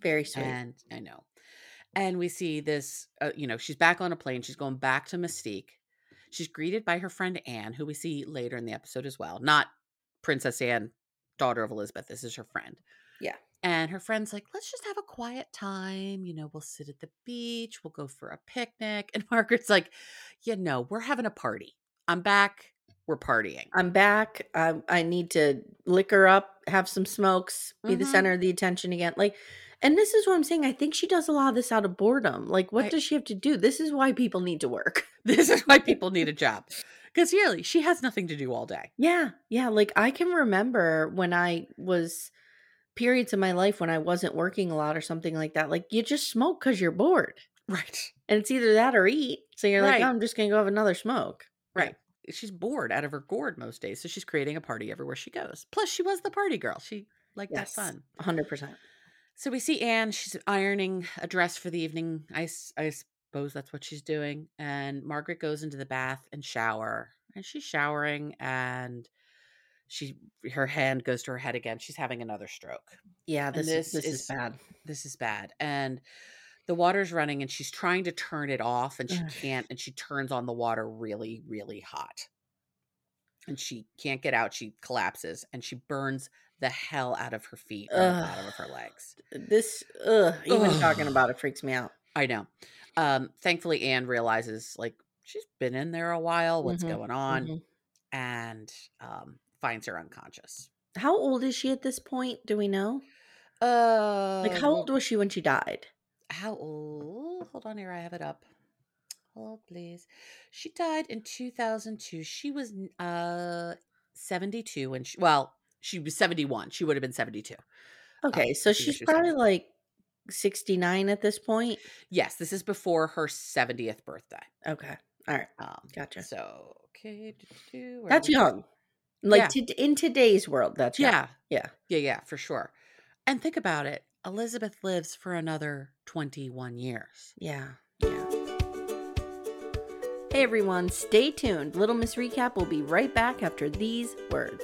Very sweet. And I know. And we see this, uh, you know, she's back on a plane. She's going back to Mustique. She's greeted by her friend Anne, who we see later in the episode as well. Not Princess Anne, daughter of Elizabeth. This is her friend. Yeah. And her friend's like, let's just have a quiet time. You know, we'll sit at the beach. We'll go for a picnic. And Margaret's like, you know, we're having a party. I'm back. We're partying. I'm back. I, I need to liquor up, have some smokes, be the Mhm. center of the attention again. Like, and this is what I'm saying. I think she does a lot of this out of boredom. Like, what I- does she have to do? This is why people need to work. This is why people need a job. Because really, she has nothing to do all day. Yeah. Yeah. Like, I can remember when I was periods in my life when I wasn't working a lot or something like that. Like, you just smoke because you're bored. Right. And it's either that or eat. So you're like, oh, I'm just going to go have another smoke. Right. She's bored out of her gourd most days, so she's creating a party everywhere she goes. Plus, she was the party girl. She liked Yes. that fun. 100%. So we see Anne. She's ironing a dress for the evening. I, I suppose that's what she's doing. And Margaret goes into the bath and shower. And she's showering, and she her hand goes to her head again. She's having another stroke. Yeah. This, this is, this is is- bad. This is bad. And the water's running, and she's trying to turn it off, and she can't. And she turns on the water really, really hot. And she can't get out. She collapses, and she burns the hell out of her feet and the bottom of her legs. This, ugh, even talking about it freaks me out. I know. Um, thankfully, Anne realizes like she's been in there a while. What's Mhm, going on? mhm. And um, finds her unconscious. How old is she at this point? Do we know? Uh, Like, how old was she when she died? How old? Hold on here. I have it up. Hold, please. She died in 2002. She was uh 72 when she, well, she was 71. She would have been 72. Okay, Um, so she she's probably like 69 at this point. Yes, this is before her 70th birthday. Okay. All right. Um, Gotcha. So, okay. That's young. Like Yeah. to, in today's world, that's. Yeah. Yeah. Yeah, yeah, for sure. And think about it. Elizabeth lives for another 21 years. Yeah. Yeah. Hey everyone, stay tuned. Little Miss Recap will be right back after these words.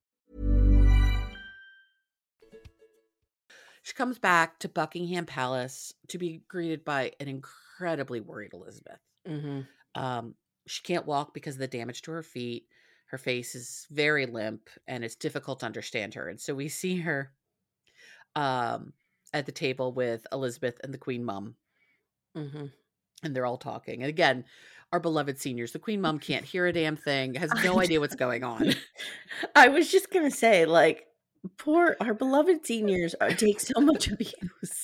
She comes back to Buckingham Palace to be greeted by an incredibly worried Elizabeth. Mm-hmm. Um, she can't walk because of the damage to her feet. Her face is very limp and it's difficult to understand her. And so we see her um, at the table with Elizabeth and the Queen Mum, Mm-hmm. and they're all talking. And again, our beloved seniors, the Queen Mum can't hear a damn thing, has no idea what's going on. I was just gonna say, like, Poor our beloved seniors are, take so much abuse.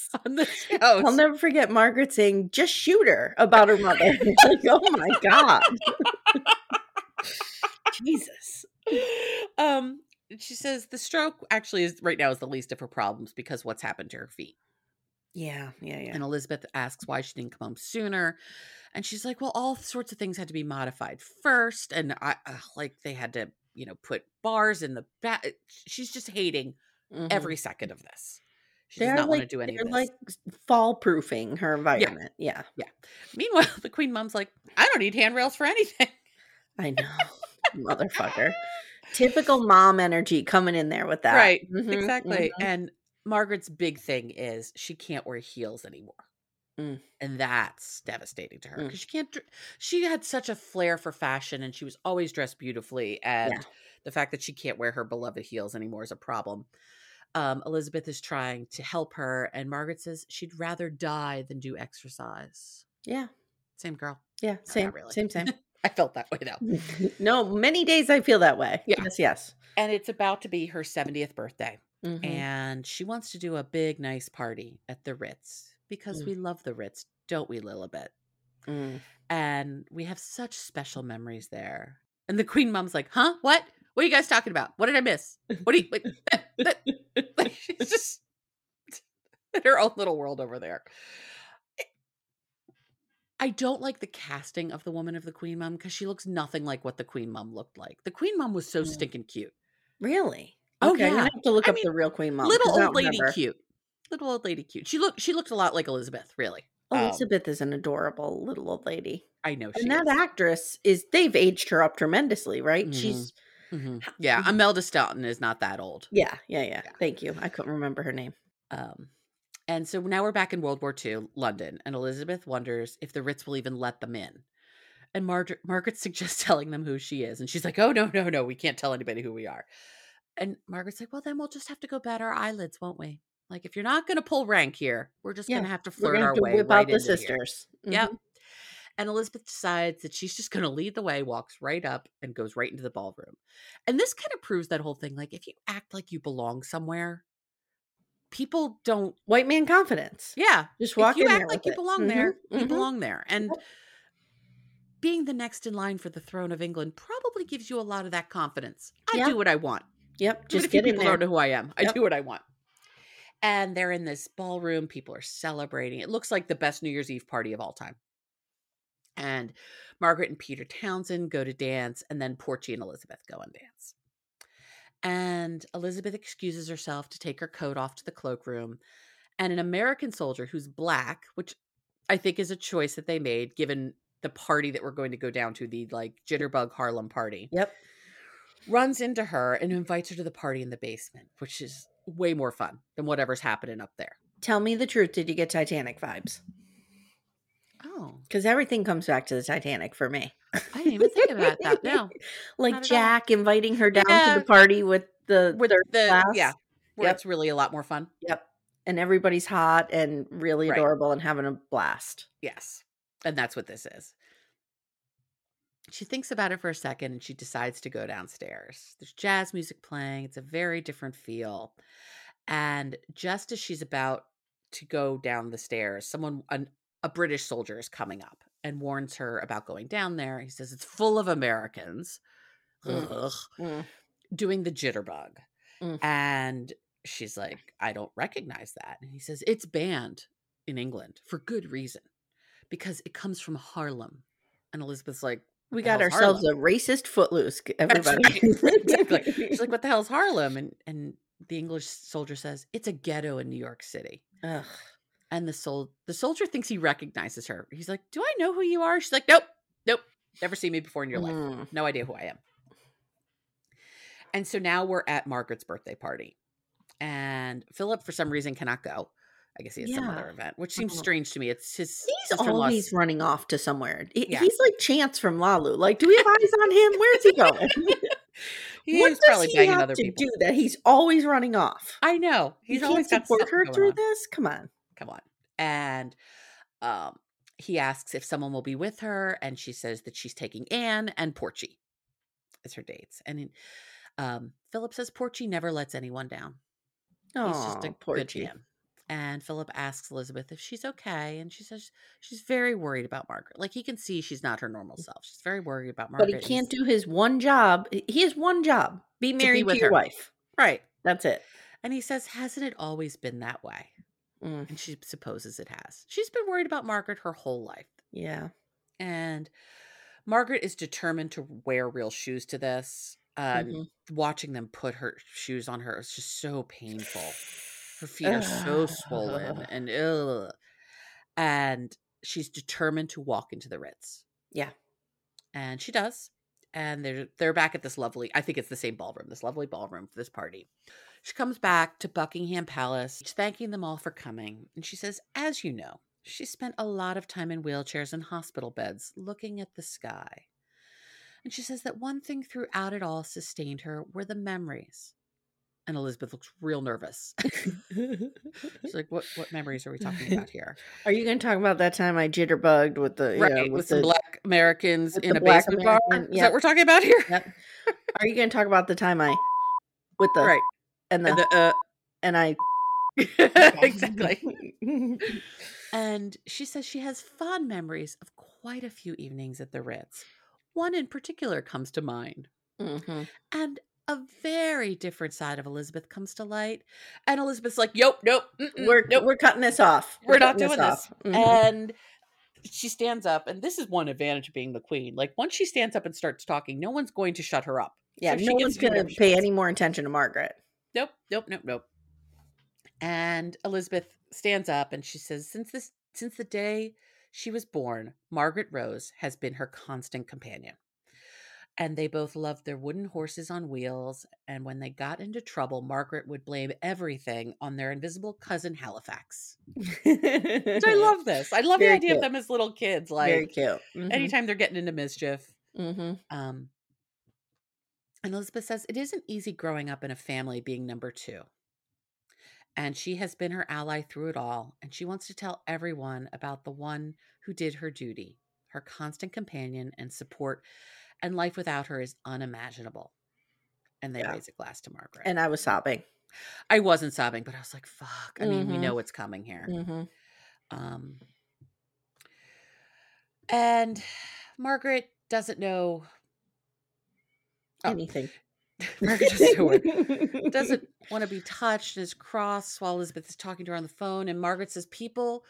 on the show. I'll never forget Margaret saying, "Just shoot her" about her mother. like, oh my god, Jesus. um she says the stroke actually is right now is the least of her problems because what's happened to her feet Yeah, yeah, yeah. and elizabeth asks why she didn't come home sooner and she's like well all sorts of things had to be modified first and i uh, like they had to you know put bars in the back she's just hating Mhm. every second of this she does They're not like, want to do any they're like fall proofing her environment. Yeah. Yeah. Meanwhile the queen mom's like i don't need handrails for anything I know, motherfucker. Typical mom energy coming in there with that. Right. Mhm, Exactly. mhm. And Margaret's big thing is she can't wear heels anymore. Mm. And that's devastating to her Mm. because she can't. She had such a flair for fashion and she was always dressed beautifully. And Yeah. the fact that she can't wear her beloved heels anymore is a problem. Um, Elizabeth is trying to help her, and Margaret says she'd rather die than do exercise. Yeah, Same girl. yeah. not Same, really. same, same. I felt that way though. no, many days I feel that way. Yeah. Yes, yes. And it's about to be her 70th birthday. Mhm. and she wants to do a big nice party at the ritz because Mm. we love the ritz don't we lilibet Mm. and we have such special memories there and the queen mom's like huh what what are you guys talking about what did i miss what do you what, that- like, she's just in her own little world over there I don't like the casting of the woman of the queen mom because she looks nothing like what the queen mom looked like. The queen mom was so Mm. stinking cute. Really? Oh, okay, I'm yeah. gonna have to look I up mean, the real Queen Mom. little I old lady remember. cute little old lady cute she looked she looked a lot like elizabeth really Um, Elizabeth is an adorable little old lady. i know she And that is. actress is they've aged her up tremendously, right? Mhm. She's Mhm. yeah imelda staunton is not that old yeah, yeah, yeah. Thank you. I couldn't remember her name. um and so now we're back in world war ii london and elizabeth wonders if the ritz will even let them in and Margaret, Margaret suggests telling them who she is and she's like oh no no no we can't tell anybody who we are and margaret's like well then we'll just have to go bat our eyelids won't we like if you're not going to pull rank here we're just going to have to flirt our to way whip right out the sisters. Yep. Mhm. And Elizabeth decides that she's just going to lead the way, walks right up, and goes right into the ballroom. And this kind of proves that whole thing. Like, if you act like you belong somewhere, people don't. White man confidence. Yeah. Just walk if you in act like you it. belong there, Mhm, you belong there. And Yep. being the next in line for the throne of England probably gives you a lot of that confidence. I Yeah. do what I want. Yep. Even Just if you get in people there. don't know who I am, I do what I want. And they're in this ballroom. People are celebrating. It looks like the best New Year's Eve party of all time. And Margaret and Peter Townsend go to dance, and then Porchey and Elizabeth go and dance. And Elizabeth excuses herself to take her coat off to the cloakroom. And an American soldier who's black, which I think is a choice that they made given the party that we're going to go down to, the like Jitterbug Harlem party Yep. runs into her and invites her to the party in the basement, which is way more fun than whatever's happening up there. Tell me the truth. Did you get Titanic vibes? Oh, Because everything comes back to the Titanic for me. I didn't even think about that. No, like at all. Jack inviting her down Yeah. to the party with the with third the class. yeah, where Yep. it's really a lot more fun. Yep. And everybody's hot and really Right. adorable and having a blast. Yes, and that's what this is. She thinks about it for a second and she decides to go downstairs. There's jazz music playing. It's a very different feel. And just as she's about to go down the stairs, someone, an, a British soldier, is coming up and warns her about going down there. He says it's full of Americans Mm. Mm. doing the jitterbug. Mm. And she's like, I don't recognize that. And he says, It's banned in England for good reason because it comes from Harlem. And Elizabeth's like, We got ourselves Harlem?" a racist footloose, everybody. right. exactly. She's like, What the hell's Harlem? And and the English soldier says, It's a ghetto in New York City. Ugh. And the sol- the soldier thinks he recognizes her. He's like, Do I know who you are? She's like, Nope, nope. Never seen me before in your life. Mm. No idea who I am. And so now we're at Margaret's birthday party. And Philip, for some reason, cannot go. I guess he has some other event, which seems Oh. strange to me. It's his He's always running off to somewhere. He- Yeah. He's like Chance from Lalu. Like, do we have eyes on him? Where's he going? He what probably he have to people. do that he's always running off? I know. He's he always support her through on. this. Come on. Come on. And um, he asks if someone will be with her, and she says that she's taking Anne and Porchey as her dates. And Um, Philip says Porchey never lets anyone down. He's just a Oh, poor good G. And Philip asks Elizabeth if she's okay, and she says she's very worried about Margaret. Like he can see she's not her normal self. She's very worried about Margaret. But he can't do his one job. He has one job: be be married to, with your her. wife. right. That's it. And he says, "Hasn't it always been that way?" Mm, And she supposes it has. She's been worried about Margaret her whole life. yeah. And Margaret is determined to wear real shoes to this. Uh, Mhm. Watching them put her shoes on her is just so painful. Her feet are so swollen and ill. And she's determined to walk into the Ritz. Yeah. And she does. And they're they're back at this lovely, I think it's the same ballroom, this lovely ballroom for this party. She comes back to Buckingham Palace, thanking them all for coming. And she says, as you know, she spent a lot of time in wheelchairs and hospital beds looking at the sky. And she says that one thing throughout it all sustained her were the memories. And Elizabeth looks real nervous. She's like, "What? What memories are we talking about here?" Are you going to talk about that time I jitterbugged with the you right, know, with, with some the black Americans in a basement bar. American- Is that what we're talking about here? Yep. Are you going to talk about the time I with the right. and the And and, the, uh, I exactly. And she says she has fond memories of quite a few evenings at the Ritz. One in particular comes to mind. Mhm. And a very different side of Elizabeth comes to light. And Elizabeth's like, nope, nope, we're nope, we're cutting this off. we're not doing this. off. Mhm. And she stands up, and this is one advantage of being the queen. Like once she stands up and starts talking, no one's going to shut her up. yeah, So no one's going to pay any more attention to Margaret. Nope, nope, nope, nope. And Elizabeth stands up and she says, "Since this, since the day she was born, Margaret Rose has been her constant companion." And they both loved their wooden horses on wheels. And when they got into trouble, Margaret would blame everything on their invisible cousin Halifax. I love this. I love Very the idea cute. of them as little kids. Like Very cute. Mhm. anytime they're getting into mischief. hmm Um, and Elizabeth says it isn't easy growing up in a family being number two. And she has been her ally through it all. And she wants to tell everyone about the one who did her duty, her constant companion and support. And life without her is unimaginable. And they Yeah. raise a glass to Margaret. And I was sobbing. I wasn't sobbing, but I was like, fuck. I mean, we Mhm. know what's coming here. hmm Um, and Margaret doesn't know. Oh, Anything. Margaret doesn't, know- doesn't want to be touched and is cross while Elizabeth is talking to her on the phone. And Margaret says people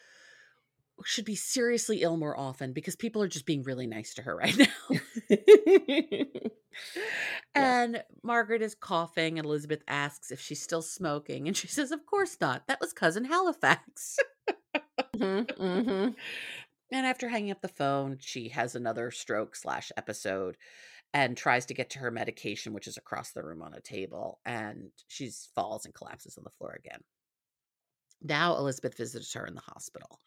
should be seriously ill more often because people are just being really nice to her right now. and Margaret is coughing, and Elizabeth asks if she's still smoking. And she says, Of course not. That was cousin Halifax. hmm hmm And after hanging up the phone, she has another stroke slash episode and tries to get to her medication, which is across the room on a table. And she falls and collapses on the floor again. Now Elizabeth visits her in the hospital.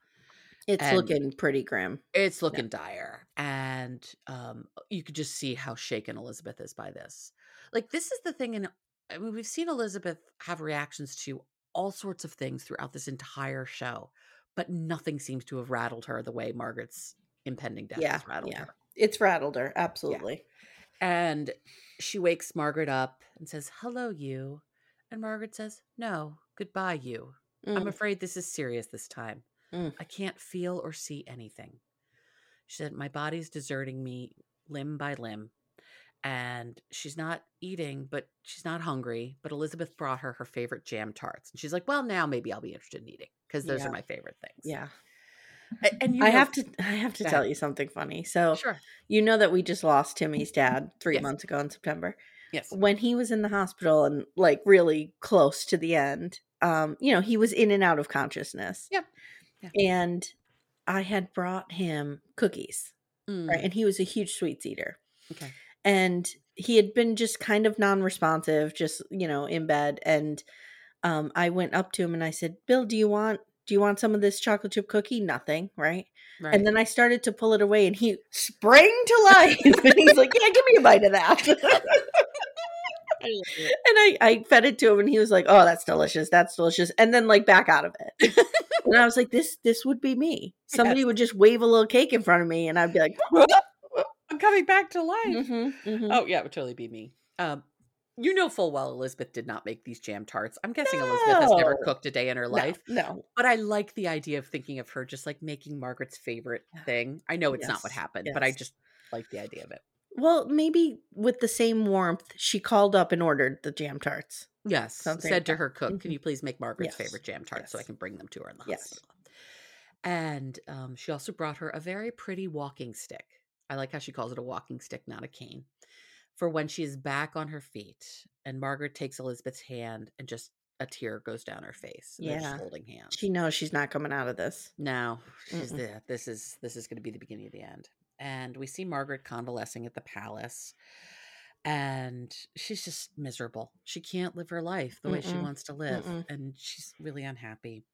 It's And- looking pretty grim. It's looking dire. And um, you could just see how shaken Elizabeth is by this. Like, this is the thing. And I mean, we've seen Elizabeth have reactions to all sorts of things throughout this entire show, but nothing seems to have rattled her the way Margaret's impending death Yeah, has rattled yeah. her. It's rattled her. Absolutely. And she wakes Margaret up and says, Hello, you. And Margaret says, No, goodbye, you. I'm Mm. afraid this is serious this time. Mm. I can't feel or see anything. She said, My body's deserting me limb by limb. And she's not eating, but she's not hungry. But Elizabeth brought her her favorite jam tarts. And she's like, Well, now maybe I'll be interested in eating because those Yeah. are my favorite things. Yeah. And you I know- have to I have to tell you something funny. So Sure. you know that we just lost Timmy's dad three Yes. months ago in September. Yes. When he was in the hospital and like really close to the end, um, you know, he was in and out of consciousness. Yep. Yeah. And I had brought him cookies. Mm, Right. And he was a huge sweets eater. Okay. and he had been just kind of non-responsive just you know in bed and um i went up to him and i said bill do you want do you want some of this chocolate chip cookie nothing right, Right. and then i started to pull it away and he sprang to life and he's like yeah give me a bite of that I and I, I fed it to him and he was like oh that's delicious that's delicious and then like back out of it and i was like this this would be me somebody Yes. would just wave a little cake in front of me and i'd be like I'm coming back to life. "Mhm, mhm." Oh yeah, it would totally be me. Um, You know full well Elizabeth did not make these jam tarts. I'm guessing Elizabeth has never cooked a day in her No, life. no. But I like the idea of thinking of her just like making Margaret's favorite thing. I know it's not what Yes, happened, but I just like the idea of it. Well, maybe with the same warmth, she called up and ordered the jam tarts. Yes. Something said to her cook, can Mhm. you please make Margaret's Yes, favorite jam tarts so I can bring them to her in the Yes. hospital? And um, she also brought her a very pretty walking stick. I like how she calls it a walking stick, not a cane, for when she is back on her feet. And Margaret takes Elizabeth's hand and just a tear goes down her face. and they're just Yeah. holding hands. She knows she's not coming out of this. No, she's the, this is this is going to be the beginning of the end. And we see Margaret convalescing at the palace, and she's just miserable. She can't live her life the way she wants to live, Mm-mm. and she's really unhappy.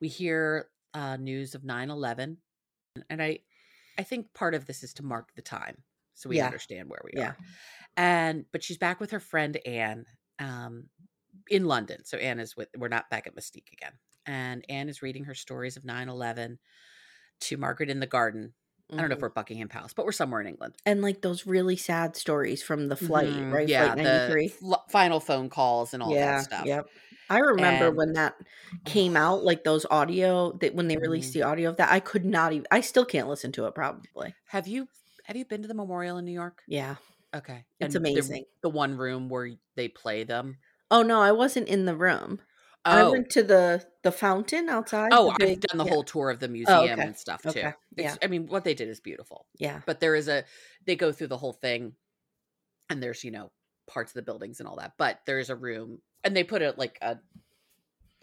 We hear uh, news of 9-11, and I, I think part of this is to mark the time so we Yeah. understand where we Yeah. are. And but she's back with her friend Anne, um, in London. So Anne is with. We're not back at Mustique again. And Anne is reading her stories of 9-11 to Margaret in the garden. I don't know if Mhm. we're Buckingham Palace, but we're somewhere in England. And like those really sad stories from the flight, Mhm. right? Yeah, flight the 93. fl- final phone calls and all yeah. that stuff. Yep. I remember And- when that came out, like those audio that when they released Mm-hmm. the audio of that, I could not even I still can't listen to it probably. Have you have you been to the memorial in New York? Yeah. Okay, It's And the- amazing. The, one room where they play them. Oh no, I wasn't in the room. I Oh. went to the the fountain outside. Oh, the I've done the yeah. whole tour of the museum okay. and stuff too. Okay, yeah. I mean, what they did is beautiful. Yeah. But there is a they go through the whole thing, and there's you know parts of the buildings and all that. But there is a room, and they put it like a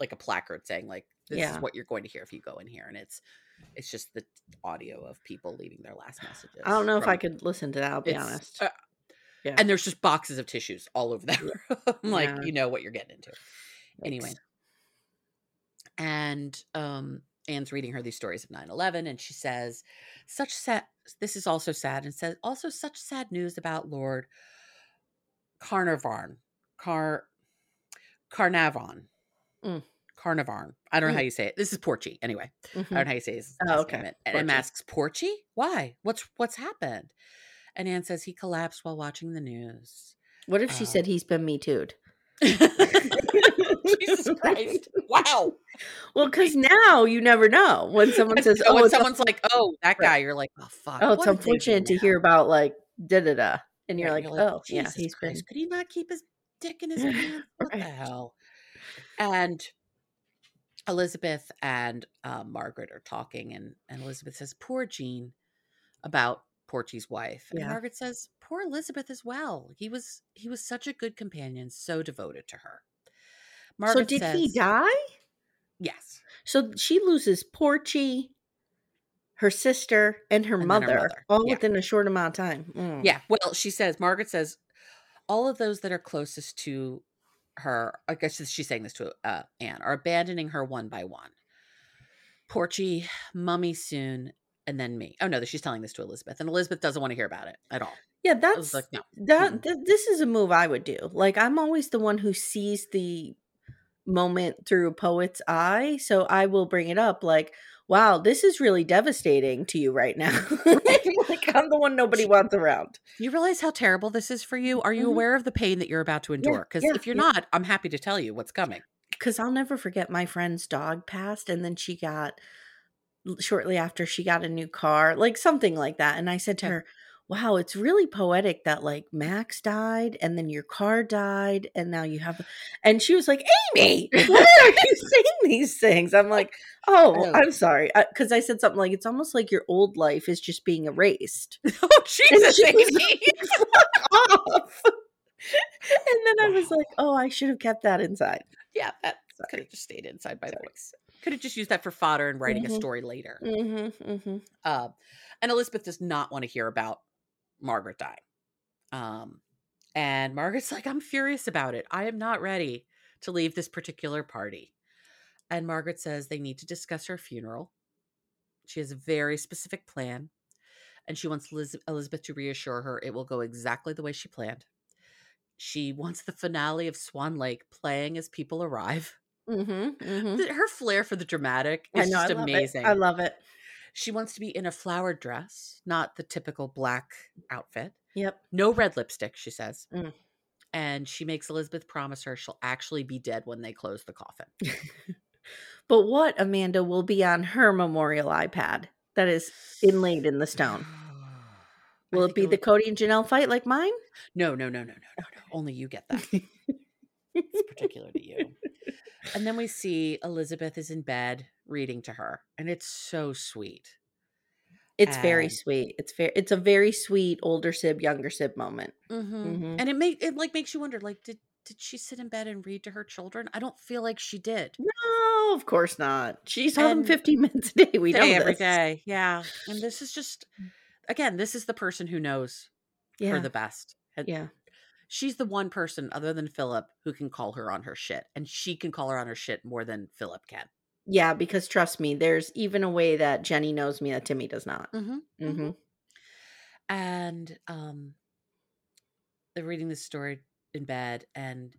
like a placard saying like this Yeah. is what you're going to hear if you go in here, and it's it's just the audio of people leaving their last messages. I don't know if I could listen to that, I'll be honest. uh, Yeah. And there's just boxes of tissues all over that room. like you know what you're getting into. Anyway, Yikes. And um Anne's reading her these stories of 9-11 and she says such sad this is also sad and says also such sad news about Lord Carnarvon Car Carnarvon Mm. Carnarvon I don't know how Mm. you say it this is Porchey anyway I Mhm. don't know how you say his Oh, okay. And Porchey. asks Porchey why what's what's happened and Anne says he collapsed while watching the news What if she uh, said he's been me too'd? Jesus Christ. Wow. Well, because now you never know when someone says, So "Oh, when someone's like, "Oh, that guy," you're like, "Oh fuck." oh, it's unfortunate to hear about like da da da," and you're Right, like, "Oh, yeah, Jesus he's been." Christ, Could he not keep his dick in his pants? What the hell? And Elizabeth and uh, Margaret are talking, and and Elizabeth says, "Poor Jean," about Porchey's wife, and Yeah. Margaret says, "Poor Elizabeth as well. He was he was such a good companion, so devoted to her." Margaret so did says, he die? Yes. So she loses Porchey, her sister, and her And then her mother, mother, all yeah. within a short amount of time. Mm. Yeah. Well, she says, Margaret says, all of those that are closest to her, I guess she's saying this to uh, Anne, are abandoning her one by one. Porchey, Mummy soon, and then me. Oh, no, she's telling this to Elizabeth, and Elizabeth doesn't want to hear about it at all. Yeah, that's like, no. that. th- this is a move I would do. Like I'm always the one who sees the moment through a poet's eye, so I will bring it up. Like, wow, this is really devastating to you right now. like I'm the one nobody wants around. You realize how terrible this is for you? Are you Mhm. aware of the pain that you're about to endure? Because yeah, if you're yeah. not, I'm happy to tell you what's coming. Because I'll never forget my friend's dog passed, and then she got shortly after she got a new car, like something like that. And I said to her, Wow, it's really poetic that like Max died and then your car died and now you have and she was like, Amye, why are you saying these things? I'm like, oh. I'm sorry. Because I, said something like, it's almost like your old life is just being erased. oh, Jesus, Amye. like, fuck off. and then I was like, oh, I should have kept that inside. yeah, that could have just stayed inside, by the way. Could have just used that for fodder and writing a Mhm. story later. Mm-hmm, mm-hmm. Uh, and Elizabeth does not want to hear about Margaret die. Um, and Margaret's like, I'm furious about it. I am not ready to leave this particular party. And Margaret says they need to discuss her funeral. She has a very specific plan, and she wants Liz- Elizabeth to reassure her it will go exactly the way she planned. She wants the finale of Swan Lake playing as people arrive. Mm-hmm, mm-hmm. Her flair for the dramatic is know, just I amazing. It. I love it. She wants to be in a flowered dress, not the typical black outfit. Yep. No red lipstick, she says. Mm. and she makes Elizabeth promise her she'll actually be dead when they close the coffin. But what, Amanda, will be on her memorial iPad that is inlaid in the stone? Will it be the Cody and Janelle fight like mine? No, no, no, no, no, no, no. Only you get that. it's particular to you. And then we see Elizabeth is in bed reading to her, and it's so sweet. It's very sweet. It's very it's a very sweet older sib, younger sib moment. Mm-hmm. Mhm. And it make it like makes you wonder, like, did did she sit in bed and read to her children? I don't feel like she did. No, of course not. She's them 15 minutes a day. We know day every this. day. Yeah. And this is just again, this is the person who knows Yeah. her the best. Yeah. She's the one person other than Philip who can call her on her shit. And she can call her on her shit more than Philip can. Yeah, because trust me, there's even a way that Jenny knows me that Timmy does not. Mm-hmm. Mm-hmm. And um they're reading this story in bed and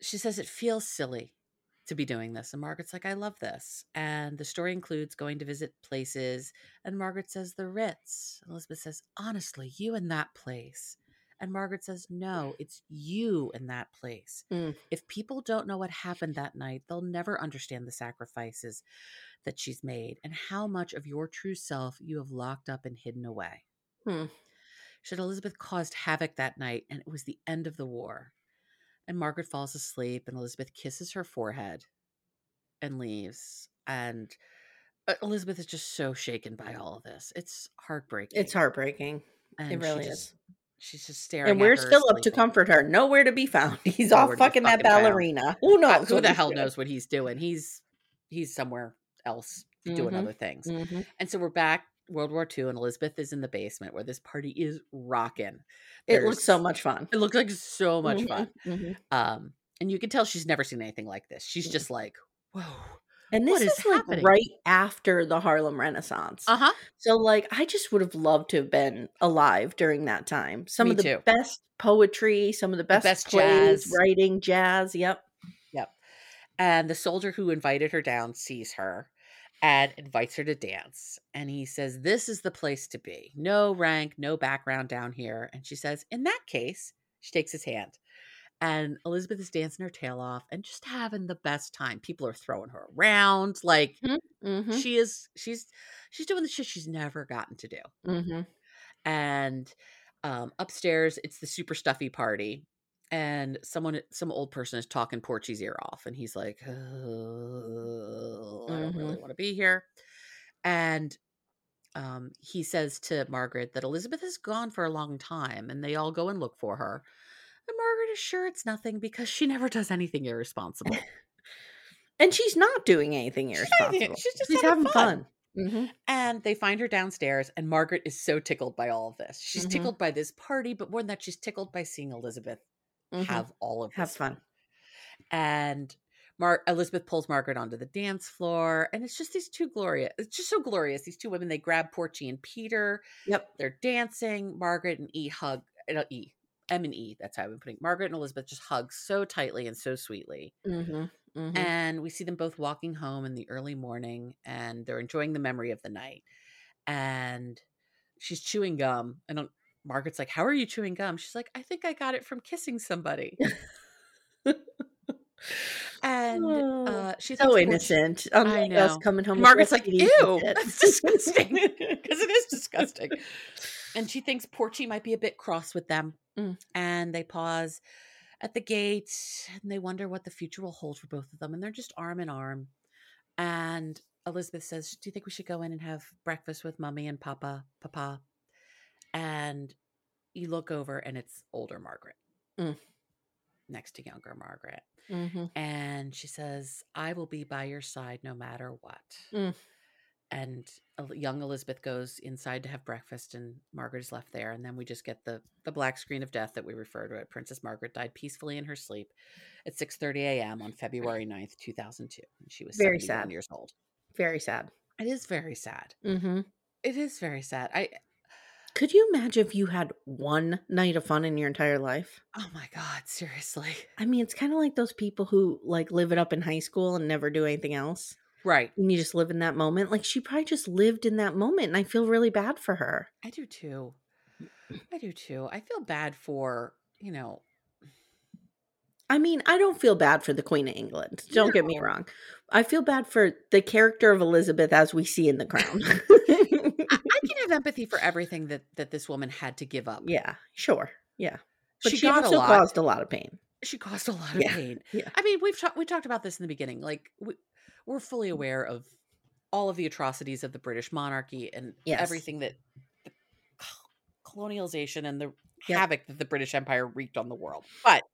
she says it feels silly to be doing this. And Margaret's like, I love this. And the story includes going to visit places. And Margaret says, the Ritz. Elizabeth says, honestly, you in that place. And Margaret says, no, it's you in that place. Mm. If people don't know what happened that night, they'll never understand the sacrifices that she's made and how much of your true self you have locked up and hidden away. Hmm. She said Elizabeth caused havoc that night and it was the end of the war. And Margaret falls asleep and Elizabeth kisses her forehead and leaves. And uh, Elizabeth is just so shaken by all of this. It's heartbreaking. It's heartbreaking. And it really is. She's just staring. And where's her Philip to comfort her? Nowhere to be found. He's Nowhere off be fucking that fucking found. ballerina. Who knows? who what the hell doing? knows what he's doing? He's he's somewhere else doing Mhm. other things. Mhm. And so we're back World War II, and Elizabeth is in the basement where this party is rocking. It looks so much fun. It looks like so much Mhm, fun. mhm. Um, and you can tell she's never seen anything like this. She's just like, whoa. And this is is, like happening? right after the Harlem Renaissance. Uh huh. So like I just would have loved to have been alive during that time. Some Me of the too. best poetry, some of the best, best plays, jazz. writing, jazz. Yep. Yep. And the soldier who invited her down sees her and invites her to dance. And he says, This is the place to be. No rank, no background down here. And she says, In that case, she takes his hand. And Elizabeth is dancing her tail off and just having the best time. People are throwing her around. Like Mm-hmm. she is, she's she's doing the shit she's never gotten to do. Mm-hmm. and um, upstairs it's the super stuffy party and someone some old person is talking porchey's ear off and he's like "Oh, i don't really Mhm. want to be here and um, he says to margaret that elizabeth is gone for a long time and they all go and look for her and margaret is sure it's nothing because she never does anything irresponsible And she's not doing anything She's not doing- irresponsible. she's just she's having having fun. fun. Mm-hmm. And they find her downstairs, and Margaret is so tickled by all of this. She's Mhm. tickled by this party, but more than that, she's tickled by seeing Elizabeth have all of Mm-hmm. Have this fun. And Mar- Elizabeth pulls Margaret onto the dance floor, and it's just these two glorious. It's just so glorious. These two women. They grab Porchey and Peter. Yep. They're dancing. Margaret and E hug. Uh, e. M and E. That's how I've been putting. Margaret and Elizabeth just hug so tightly and so sweetly. Mm-hmm. Mm-hmm. And we see them both walking home in the early morning and they're enjoying the memory of the night. And she's chewing gum. And Margaret's like, How are you chewing gum? She's like, I think I got it from kissing somebody. and uh, she so innocent. I Unlike us coming home. Margaret's like, Ew, that's disgusting. Because it is disgusting. and she thinks Porchey might be a bit cross with them. Mm. And they pause at the gate and they wonder what the future will hold for both of them. And they're just arm in arm. And Elizabeth says, Do you think we should go in and have breakfast with mommy and papa, papa? And you look over and it's older Margaret Mm. next to younger Margaret. Mhm. And she says, I will be by your side no matter what. Mm. And young Elizabeth goes inside to have breakfast, and Margaret is left there. And then we just get the the black screen of death that we refer to it. Princess Margaret died peacefully in her sleep at 6:30 a.m. on February 9th, 2002. And she was Very 71 sad. years old. Very sad. It is very sad. Mm-hmm. It is very sad. I Could you imagine if you had one night of fun in your entire life? oh my god, seriously. I mean, it's kind of like those people who like live it up in high school and never do anything else. Right. And you just live in that moment. Like she probably just lived in that moment, and I feel really bad for her. I do too. I do too. I feel bad for, you know, I mean, I don't feel bad for the Queen of England. Don't get me wrong. I feel bad for the character of Elizabeth as we see in The Crown. I, I can have empathy for everything that that this woman had to give up. yeah, sure. Yeah. But She she, got a also lot. caused a lot of pain. She caused a lot of Yeah, pain. yeah. I mean, we've talked we talked about this in the beginning. Like we, we're fully aware of all of the atrocities of the British monarchy and Yes. everything that the colonialization and the Yep. havoc that the British Empire wreaked on the world. But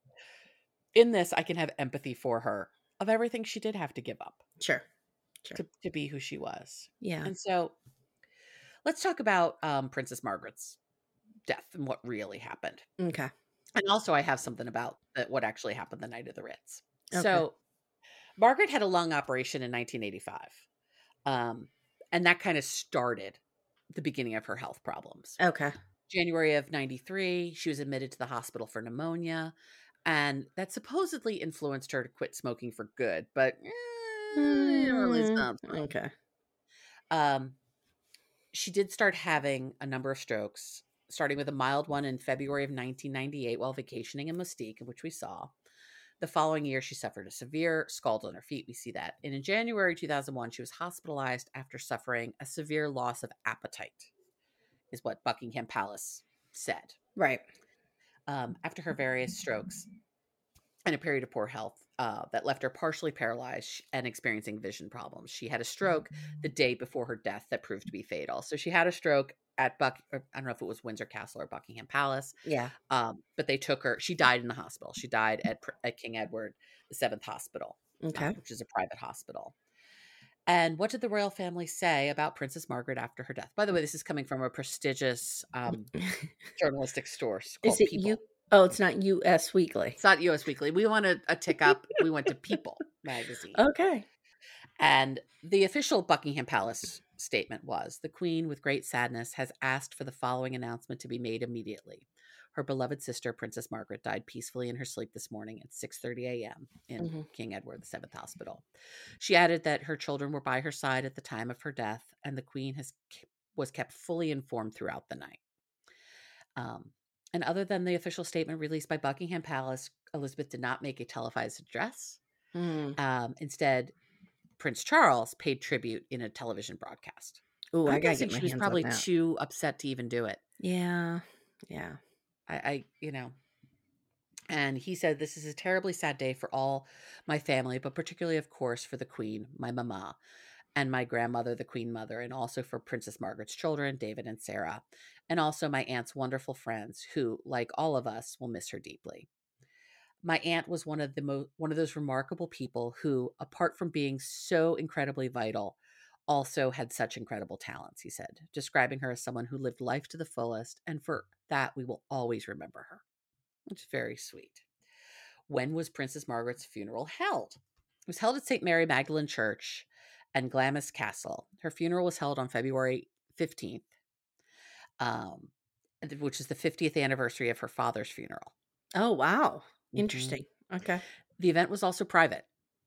in this, I can have empathy for her of everything she did have to give up Sure. Sure. to, to be who she was. Yeah. And so let's talk about um, Princess Margaret's death and what really happened. Okay. And also, I have something about that what actually happened the night of the Ritz. Okay. So, Margaret had a lung operation in 1985, um, and that kind of started the beginning of her health problems. Okay. January of 93, she was admitted to the hospital for pneumonia, and that supposedly influenced her to quit smoking for good. But eh, don't really Mm. Okay. Um, she did start having a number of strokes, starting with a mild one in February of 1998 while vacationing in Mustique, which we saw. The following year, she suffered a severe scald on her feet. We see that. And in January 2001, she was hospitalized after suffering a severe loss of appetite, is what Buckingham Palace said. Right. Um, after her various strokes and a period of poor health uh, that left her partially paralyzed and experiencing vision problems. She had a stroke the day before her death that proved to be fatal. So she had a stroke at Buck. Or I don't know if it was Windsor Castle or Buckingham Palace, Yeah. um, but they took her. She died in the hospital. She died at, at King Edward the Seventh Hospital, uh, Okay. which is a private hospital. And what did the royal family say about Princess Margaret after her death? By the way, this is coming from a prestigious um, journalistic source called Is it People. you? Oh, it's not U.S. Weekly. It's not US Weekly. We want a, a tick up. We went to People magazine. Okay. And the official Buckingham Palace statement was the Queen, with great sadness, has asked for the following announcement to be made immediately. Her beloved sister, Princess Margaret, died peacefully in her sleep this morning at 6:30 a.m. in Mhm. King Edward VII Hospital. She added that her children were by her side at the time of her death, and the Queen has was kept fully informed throughout the night. Um, and other than the official statement released by Buckingham Palace, Elizabeth did not make a televised address. Mm. Um, instead, Prince Charles paid tribute in a television broadcast. I'm I get my she was probably too upset to even do it. Yeah. Yeah. I, I, you know. And he said, This is a terribly sad day for all my family, but particularly, of course, for the Queen, my mama, and my grandmother, the Queen Mother, and also for Princess Margaret's children, David and Sarah, and also my aunt's wonderful friends, who, like all of us, will miss her deeply. My aunt was one of the mo- one of those remarkable people who, apart from being so incredibly vital, also had such incredible talents, he said, describing her as someone who lived life to the fullest, and for that we will always remember her. Which is very sweet. When was Princess Margaret's funeral held? It was held at St. Mary Magdalene Church and Glamis Castle. Her funeral was held on February 15th, um, which is the 50th anniversary of her father's funeral. Oh, wow. Mhm. Interesting. Okay. The event was also private.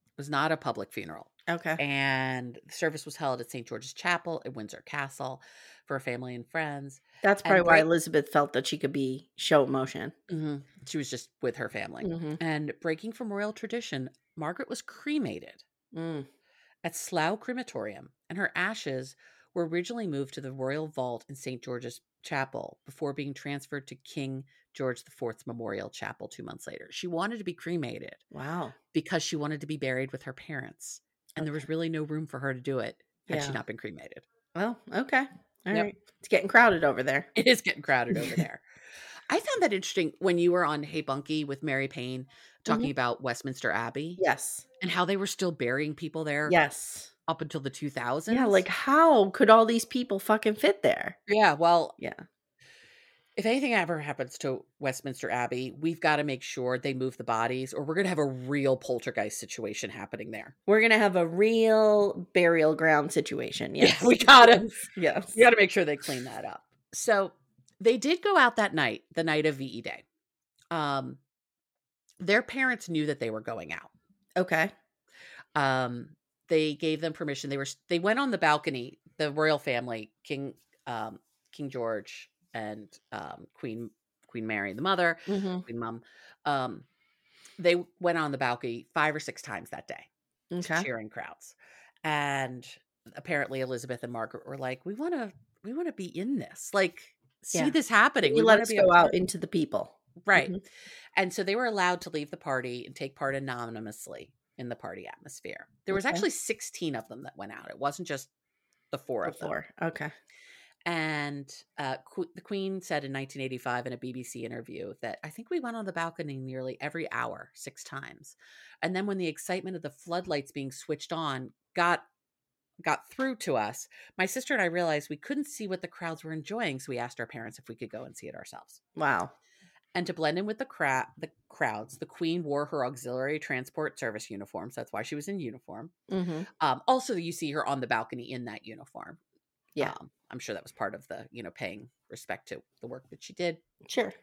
It was not a public funeral. Okay. And the service was held at St. George's Chapel at Windsor Castle for family and friends. That's And probably why break- Elizabeth felt that she could be show emotion. Mhm. She was just with her family. Mhm. And breaking from royal tradition, Margaret was cremated Mm. at Slough Crematorium, and her ashes were originally moved to the royal vault in St. George's Chapel before being transferred to King George IV's Memorial Chapel two months later. She wanted to be cremated Wow. because she wanted to be buried with her parents, and there was really no room for her to do it had she not been cremated. Well, okay. All right. Yep. It's getting crowded over there. It is getting crowded over there. I found that interesting when you were on Hey Bunky with Mary Payne talking Mhm. about Westminster Abbey Yes. and how they were still burying people there Yes. up until the 2000s. Yeah, like how could all these people fucking fit there? yeah, well, Yeah. If anything ever happens to Westminster Abbey, we've got to make sure they move the bodies or we're going to have a real poltergeist situation happening there. We're gonna have a real burial ground situation. Yes. Yeah, we got to yes. we got to make sure they clean that up. So, they did go out that night, the night of VE Day. Um their parents knew that they were going out. Okay. um they gave them permission they were they went on the balcony the royal family king um king george and um queen queen mary the mother Mhm. queen mom um they went on the balcony five or six times that day, Okay. cheering crowds, and apparently Elizabeth and Margaret were like, "We want to, we want to be in this, like, see Yeah. this happening. You We let want us go out part-" into the people. Right. Mhm. And so they were allowed to leave the party and take part anonymously in the party atmosphere. There was Okay. actually 16 of them that went out. It wasn't just the four of them. Okay. And uh, Qu- the Queen said in 1985 in a BBC interview that I think we went on the balcony nearly every hour, six times. And then when the excitement of the floodlights being switched on got got through to us, my sister and I realized we couldn't see what the crowds were enjoying, so we asked our parents if we could go and see it ourselves. Wow. And to blend in with the crowd, the crowds, the Queen wore her auxiliary transport service uniform, so that's why she was in uniform. Mm-hmm. Um, also, you see her on the balcony in that uniform. Yeah. Um, I'm sure that was part of the, you know, paying respect to the work that she did. Sure.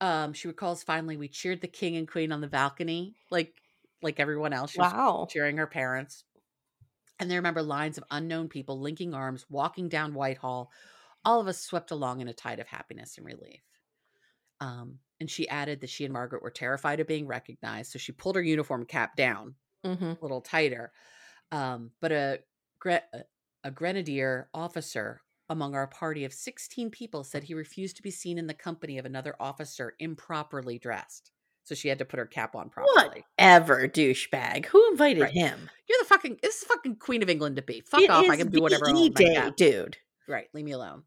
Um, she recalls finally we cheered the king and queen on the balcony, like like everyone else. She Wow. cheering her parents. And they remember lines of unknown people linking arms, walking down Whitehall, all of us swept along in a tide of happiness and relief. Um, and she added that she and Margaret were terrified of being recognized, so she pulled her uniform cap down Mm-hmm. a little tighter. Um, but a, gre- a- grenadier officer among our party of 16 people said he refused to be seen in the company of another officer improperly dressed. So she had to put her cap on properly. Whatever, douchebag. Who invited Right. him? You're the fucking this is fucking Queen of England to be. Fuck It off. I can do whatever I want Day, dude. Right, leave me alone.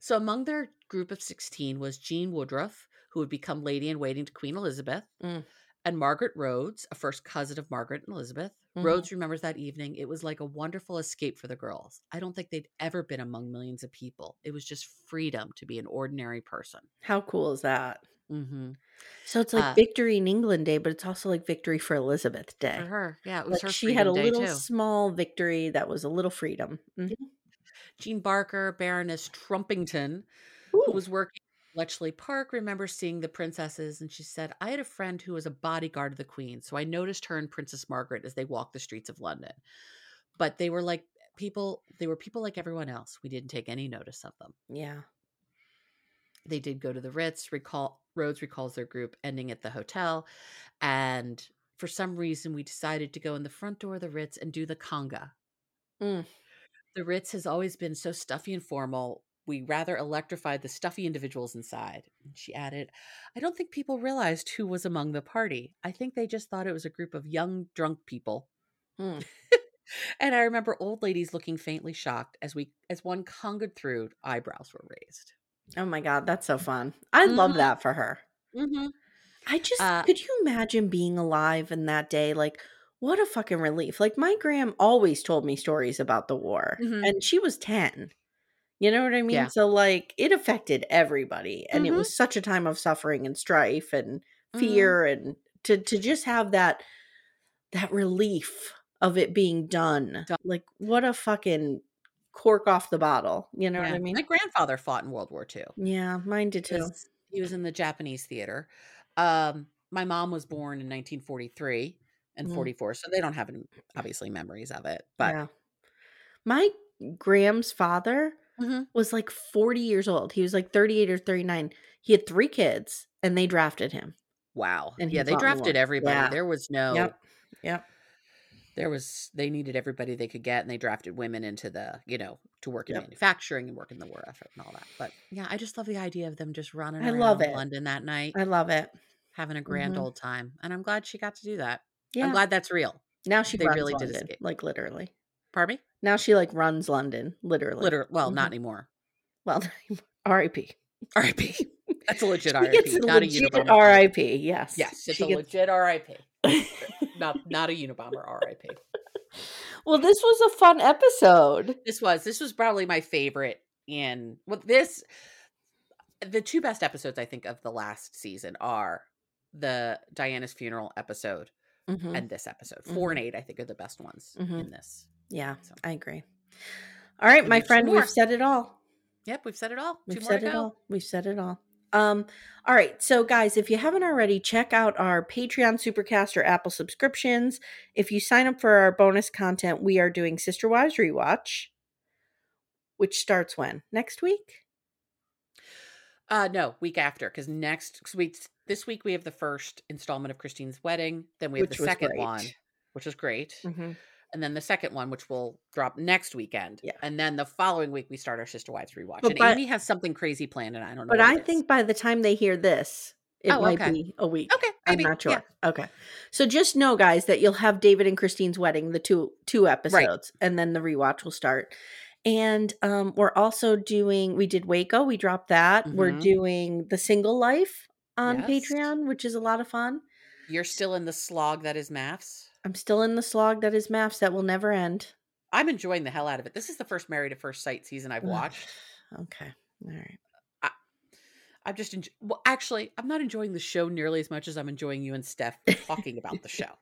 So among their group of 16 was Jean Woodroffe, who would become lady in waiting to Queen Elizabeth, Mm. And Margaret Rhodes, a first cousin of Margaret and Elizabeth. Mhm. Rhodes remembers that evening. It was like a wonderful escape for the girls. I don't think they'd ever been among millions of people. It was just freedom to be an ordinary person. How cool is that? Mm-hmm. So it's like Uh, Victory in England Day, but it's also like Victory for Elizabeth Day. For her, yeah, it was Like her she had a little too. small victory that was a little freedom. Mhm. Jean Barker, Baroness Trumpington, who was working Bletchley Park, remembers seeing the princesses, and she said, I had a friend who was a bodyguard of the Queen, so I noticed her and Princess Margaret as they walked the streets of London. But they were like people, they were people like everyone else. We didn't take any notice of them. Yeah. They did go to the Ritz, recall Rhodes recalls their group ending at the hotel, and for some reason we decided to go in the front door of the Ritz and do the conga. Mm. The Ritz has always been so stuffy and formal. We rather electrified the stuffy individuals inside. And she added, I don't think people realized who was among the party. I think they just thought it was a group of young, drunk people. Hmm. and I remember old ladies looking faintly shocked as we as one congaed through, eyebrows were raised. Oh my god, that's so fun. I love Mhm. that for her. Mm-hmm. I just Uh, could you imagine being alive in that day? Like, what a fucking relief. Like my gram always told me stories about the war, Mhm. and she was 10. You know what I mean? Yeah. So like it affected everybody. And Mhm. it was such a time of suffering and strife and Mhm. fear and to to just have that that relief of it being done. Like what a fucking cork off the bottle. You know what I mean? My grandfather fought in World War II. yeah, mine did too. He was in the Japanese theater. Um, my mom was born in 1943 and Mm. 44, so they don't have any, obviously memories of it. But yeah. My Graham's father Mhm. was like 40 years old. He was like 38 or 39. He had three kids and they drafted him. wow, And yeah, they fought in the drafted everybody. Yeah. There was no, Yep. Yep. there was they needed everybody they could get, and they drafted women into the, you know, to work in Yep. manufacturing and work in the war effort and all that. But yeah, I just love the idea of them just running I around love it. London that night, I love it. having a grand Mhm. old time, and I'm glad she got to do that. Yeah. I'm glad that's real. now she they really did escape. like literally. Pardon me? Now she like runs London, literally. Literally, well, Mhm. not anymore. Well, R.I.P. R.I.P. That's a legit R.I.P. a Not a legit Unabomber. R.I.P. Yes. Yes, it's She a gets- legit R.I.P. not not a Unabomber R.I.P. Well, this was a fun episode. This was this was probably my favorite in well this the two best episodes I think of the last season are the Diana's funeral episode Mhm. and this episode. 4 and 8 I think are the best ones Mhm. in this. Yeah, So- I agree. All right, my friend, we've said it all. Yep, we've said it all. We've two more said it go. all. We've said it all. Um, all right. So guys, if you haven't already, check out our Patreon Supercast or Apple subscriptions. If you sign up for our bonus content, we are doing Sister Wives Rewatch, which starts when? Next week? Uh no, week after cuz next cause we This week we have the first installment of Christine's wedding. Then we have Which the second great. one, which is great. Mhm. And then the second one, which will drop next weekend. Yeah. And then the following week we start our Sister Wives rewatch. But and by- Amye has something crazy planned, and I don't know. But I think by the time they hear this, it Oh, might okay. be a week. Okay, I'm not sure. yeah. Okay. So just know, guys, that you'll have David and Christine's wedding, the two two episodes, and then the rewatch will start. And um, we're also doing. We did Waco. We dropped that. We're Mhm. doing the Single Life on Yes. Patreon, which is a lot of fun. you're still in the slog that is MAFS. I'm still in the slog that is MAFS that will never end. I'm enjoying the hell out of it. This is the first Married at First Sight season I've watched. Okay. All right. I'm just enj- well, actually, I'm not enjoying the show nearly as much as I'm enjoying you and Steph talking about the show.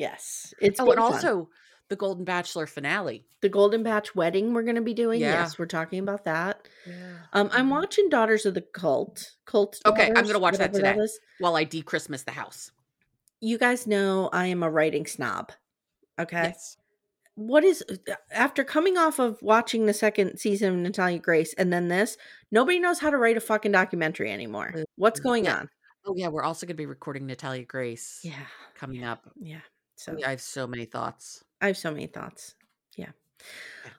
Yes. It's oh, and fun. also the Golden Bachelor finale. the Golden Batch wedding we're going to be doing. Yeah. Yes, we're talking about that. Yeah. Um, I'm watching Daughters of the Cult. Cult. Okay, I'm gonna watch that today is. while I de-Christmas the house. You guys know I am a writing snob. Okay. Yes. What is uh, uh, after coming off of watching the second season of Natalia Grace and then this, nobody knows how to write a fucking documentary anymore. Uh, What's going Yeah. on? Oh yeah, we're also going to be recording Natalia Grace. Yeah. coming up. Yeah. Oh, so I have so many thoughts. I have so many thoughts. Yeah.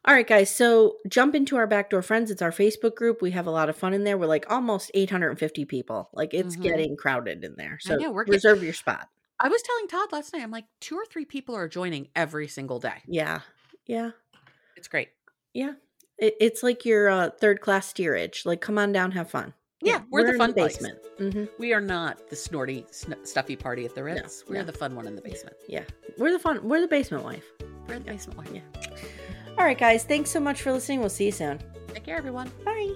All right, guys. So jump into our backdoor friends. It's our Facebook group. We have a lot of fun in there. We're like almost 850 people. Like it's Mhm. getting crowded in there. So know, reserve your spot. I was telling Todd last night. I'm like, two or three people are joining every single day. Yeah. Yeah. It's great. Yeah. It, it's like your uh, third class steerage. Like, come on down, have fun. Yeah, we're, the in fun place. basement. hmm We are not the snorty, sn- stuffy party at the Ritz. we're no. the fun one in the basement. Yeah. We're the fun. We're the basement wife. We're the basement one. Yeah. All right, guys. Thanks so much for listening. We'll see you soon. Take care, everyone. Bye.